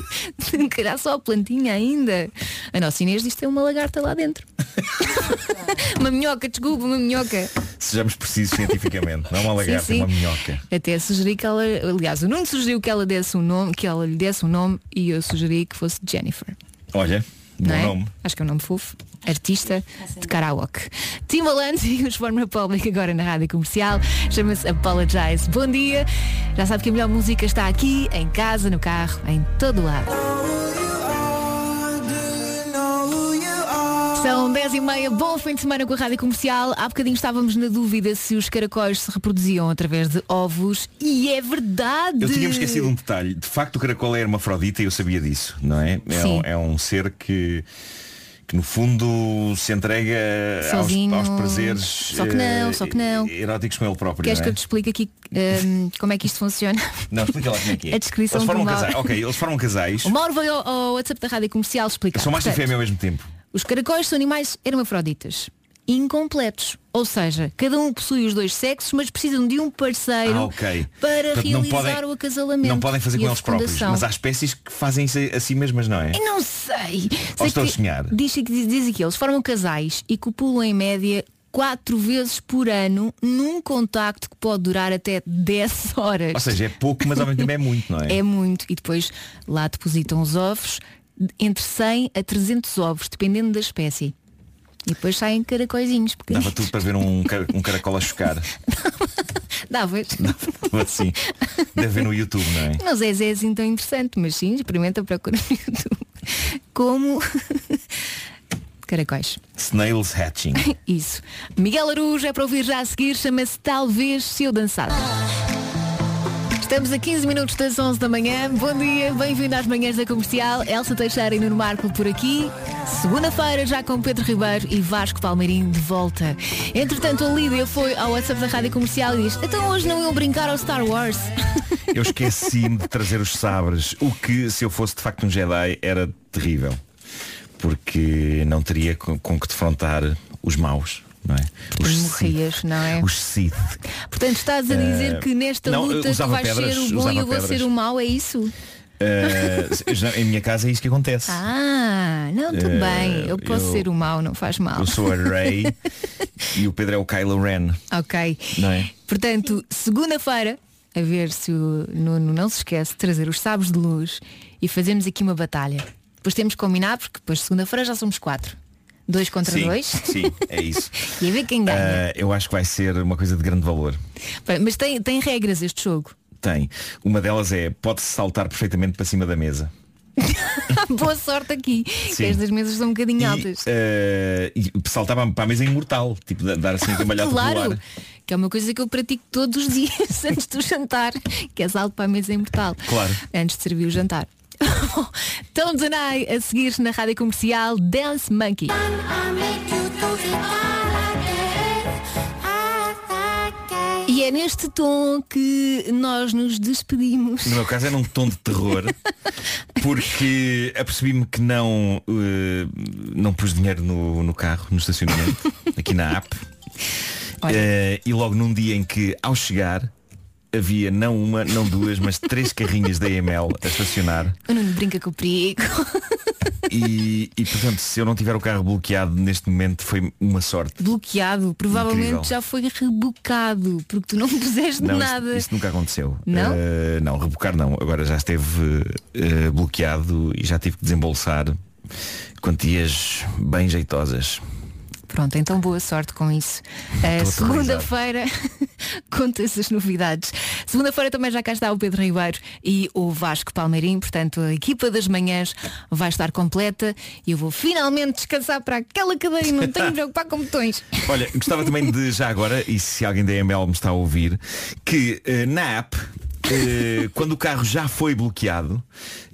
Calhar só a plantinha ainda. A nossa Inês diz que tem uma lagarta lá dentro. uma minhoca, desculpa, uma minhoca. Sejamos precisos cientificamente. Não é uma lagarta, Sim, sim. é uma minhoca. Até sugeri que ela, aliás, o Nuno sugeriu que ela desse um nome, que ela lhe desse um nome e eu sugeri que fosse Jennifer. Olha, bom não é? nome. Acho que é um nome fofo. Artista de karaoke. Timbaland e os One Republic agora na rádio comercial. Chama-se Apologize. Bom dia. Já sabe que a melhor música está aqui, em casa, no carro, em todo lado. São 10 e meia, bom fim de semana com a Rádio Comercial. Há bocadinho estávamos na dúvida se os caracóis se reproduziam através de ovos e é verdade. Eu tinha esquecido um detalhe. De facto o caracol é hermafrodita e eu sabia disso, não é? É um, é um ser que que no fundo se entrega aos, Sozinho. aos prazeres Só que não, eh, só que não. eróticos com ele próprio. Queres não que é? eu te explique aqui hum, como é que isto funciona? Não, explica lá como é que é. A descrição eles formam casais. Ok, eles formam casais. O Mauro veio ao, ao WhatsApp da Rádio Comercial explicar. São e Portanto, fêmea ao mesmo tempo. Os caracóis são animais hermafroditas. incompletos. Ou seja, cada um possui os dois sexos, mas precisam de um parceiro Ah, ok. para Portanto, realizar podem- o acasalamento. Não podem fazer com a eles próprios. Mas há espécies que fazem isso a si mesmas, não é? Eu não sei. Ou Sei estou a que sonhar? Diz, diz, diz que eles formam casais e copulam em média quatro vezes por ano num contacto que pode durar até 10 horas. Ou seja, é pouco, mas ao mesmo tempo é muito, não é? É muito. E depois lá depositam os ovos, entre 100 a 300 ovos, dependendo da espécie. E depois saem caracóizinhos. Dava tudo para ver um, car- um caracol a chocar. Davas. assim. Deve ver no YouTube, não é? Não sei se é assim tão interessante, mas sim, experimenta procurar no YouTube. Como caracóis. Snails hatching. Isso. Miguel Arujo é para ouvir já a seguir, chama-se Talvez Se Eu Dançar. Estamos a 15 minutos das 11 da manhã. Bom dia, bem-vindo às manhãs da comercial. Elsa Teixeira e Nuno Marco por aqui. Segunda-feira já com Pedro Ribeiro e Vasco Palmeirinho de volta. Entretanto, a Lídia foi ao WhatsApp da Rádio Comercial e diz então hoje não iam brincar ao Star Wars. Eu esqueci-me de trazer os sabres. O que, se eu fosse de facto um Jedi, era terrível. Porque não teria com, com que defrontar os maus, não é? Os Morrias, não é? Os Sith. Portanto, estás a dizer Eh, que nesta não, luta tu vais pedras, ser o bom e eu vou ser o mau, é isso? Eh, já- em minha casa é isso que acontece. Ah, não, tudo Eh, bem. Eu posso eu- ser o mau, não faz mal. Eu sou a Rey e o Pedro é o Kylo Ren, Ok. não é? Portanto, segunda-feira, a ver se o Nuno não se esquece de trazer os sabres de luz e fazemos aqui uma batalha. Depois temos que combinar, porque depois segunda-feira já somos quatro. Dois contra sim, dois. sim, é isso. e a ver quem ganha. Eh, eu acho que vai ser uma coisa de grande valor. Mas tem, tem regras este jogo. Tem. Uma delas é pode-se saltar perfeitamente para cima da mesa. Boa sorte aqui. Estas mesas são um bocadinho altas. Eh, e saltar para- a mesa imortal, tipo da- dar assim cambalhota Claro, que é uma coisa que eu pratico todos os dias antes do jantar, que é salto para a mesa imortal. Claro. Antes de servir o jantar. Tom Zanai a seguir na rádio comercial Dance Monkey. E é neste tom que nós nos despedimos. No meu caso é num tom de terror porque apercebi-me que não eh, não pus dinheiro no, no carro, no estacionamento, aqui na app. Eh, e logo num dia em que ao chegar havia não uma, não duas, mas três carrinhas da EML a estacionar O Nuno brinca com o perigo. e, e portanto se eu não tiver o carro bloqueado neste momento foi uma sorte. Bloqueado, provavelmente Incrível. já foi rebocado, porque tu não puseste Não, nada. Isso, nunca aconteceu. Não? Eh, não, rebocar não. Agora já esteve eh, bloqueado e já tive que desembolsar quantias bem jeitosas. Pronto, então boa sorte com isso. Uh. Segunda-feira conta-se as novidades. Segunda-feira também já cá está o Pedro Ribeiro e o Vasco Palmeirim, portanto a equipa das manhãs vai estar completa e eu vou finalmente descansar para aquela cadeira e não tenho de preocupar com botões. Olha, gostava também de já agora, e se alguém da ML me está a ouvir, que eh, na app, eh, quando o carro já foi bloqueado,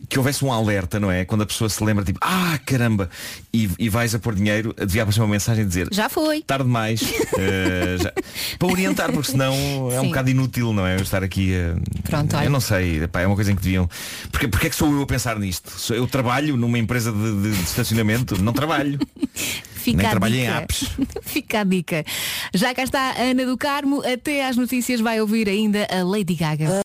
que houvesse um alerta, não é? Quando a pessoa se lembra, tipo, ah, caramba, e, e vais a pôr dinheiro, devia aparecer uma mensagem a dizer, Já foi. tarde demais, eh, já- para orientar, porque senão é um Sim. bocado inútil, não é? Eu estar aqui a. Pronto, olha. eu não sei, epá, é uma coisa em que deviam. Porque, porque é que sou eu a pensar nisto? Eu trabalho numa empresa de, de- de estacionamento? Não trabalho. Fica Nem a trabalho em dica. apps. Fica a dica. Já cá está a Ana do Carmo, até às notícias vai ouvir ainda a Lady Gaga.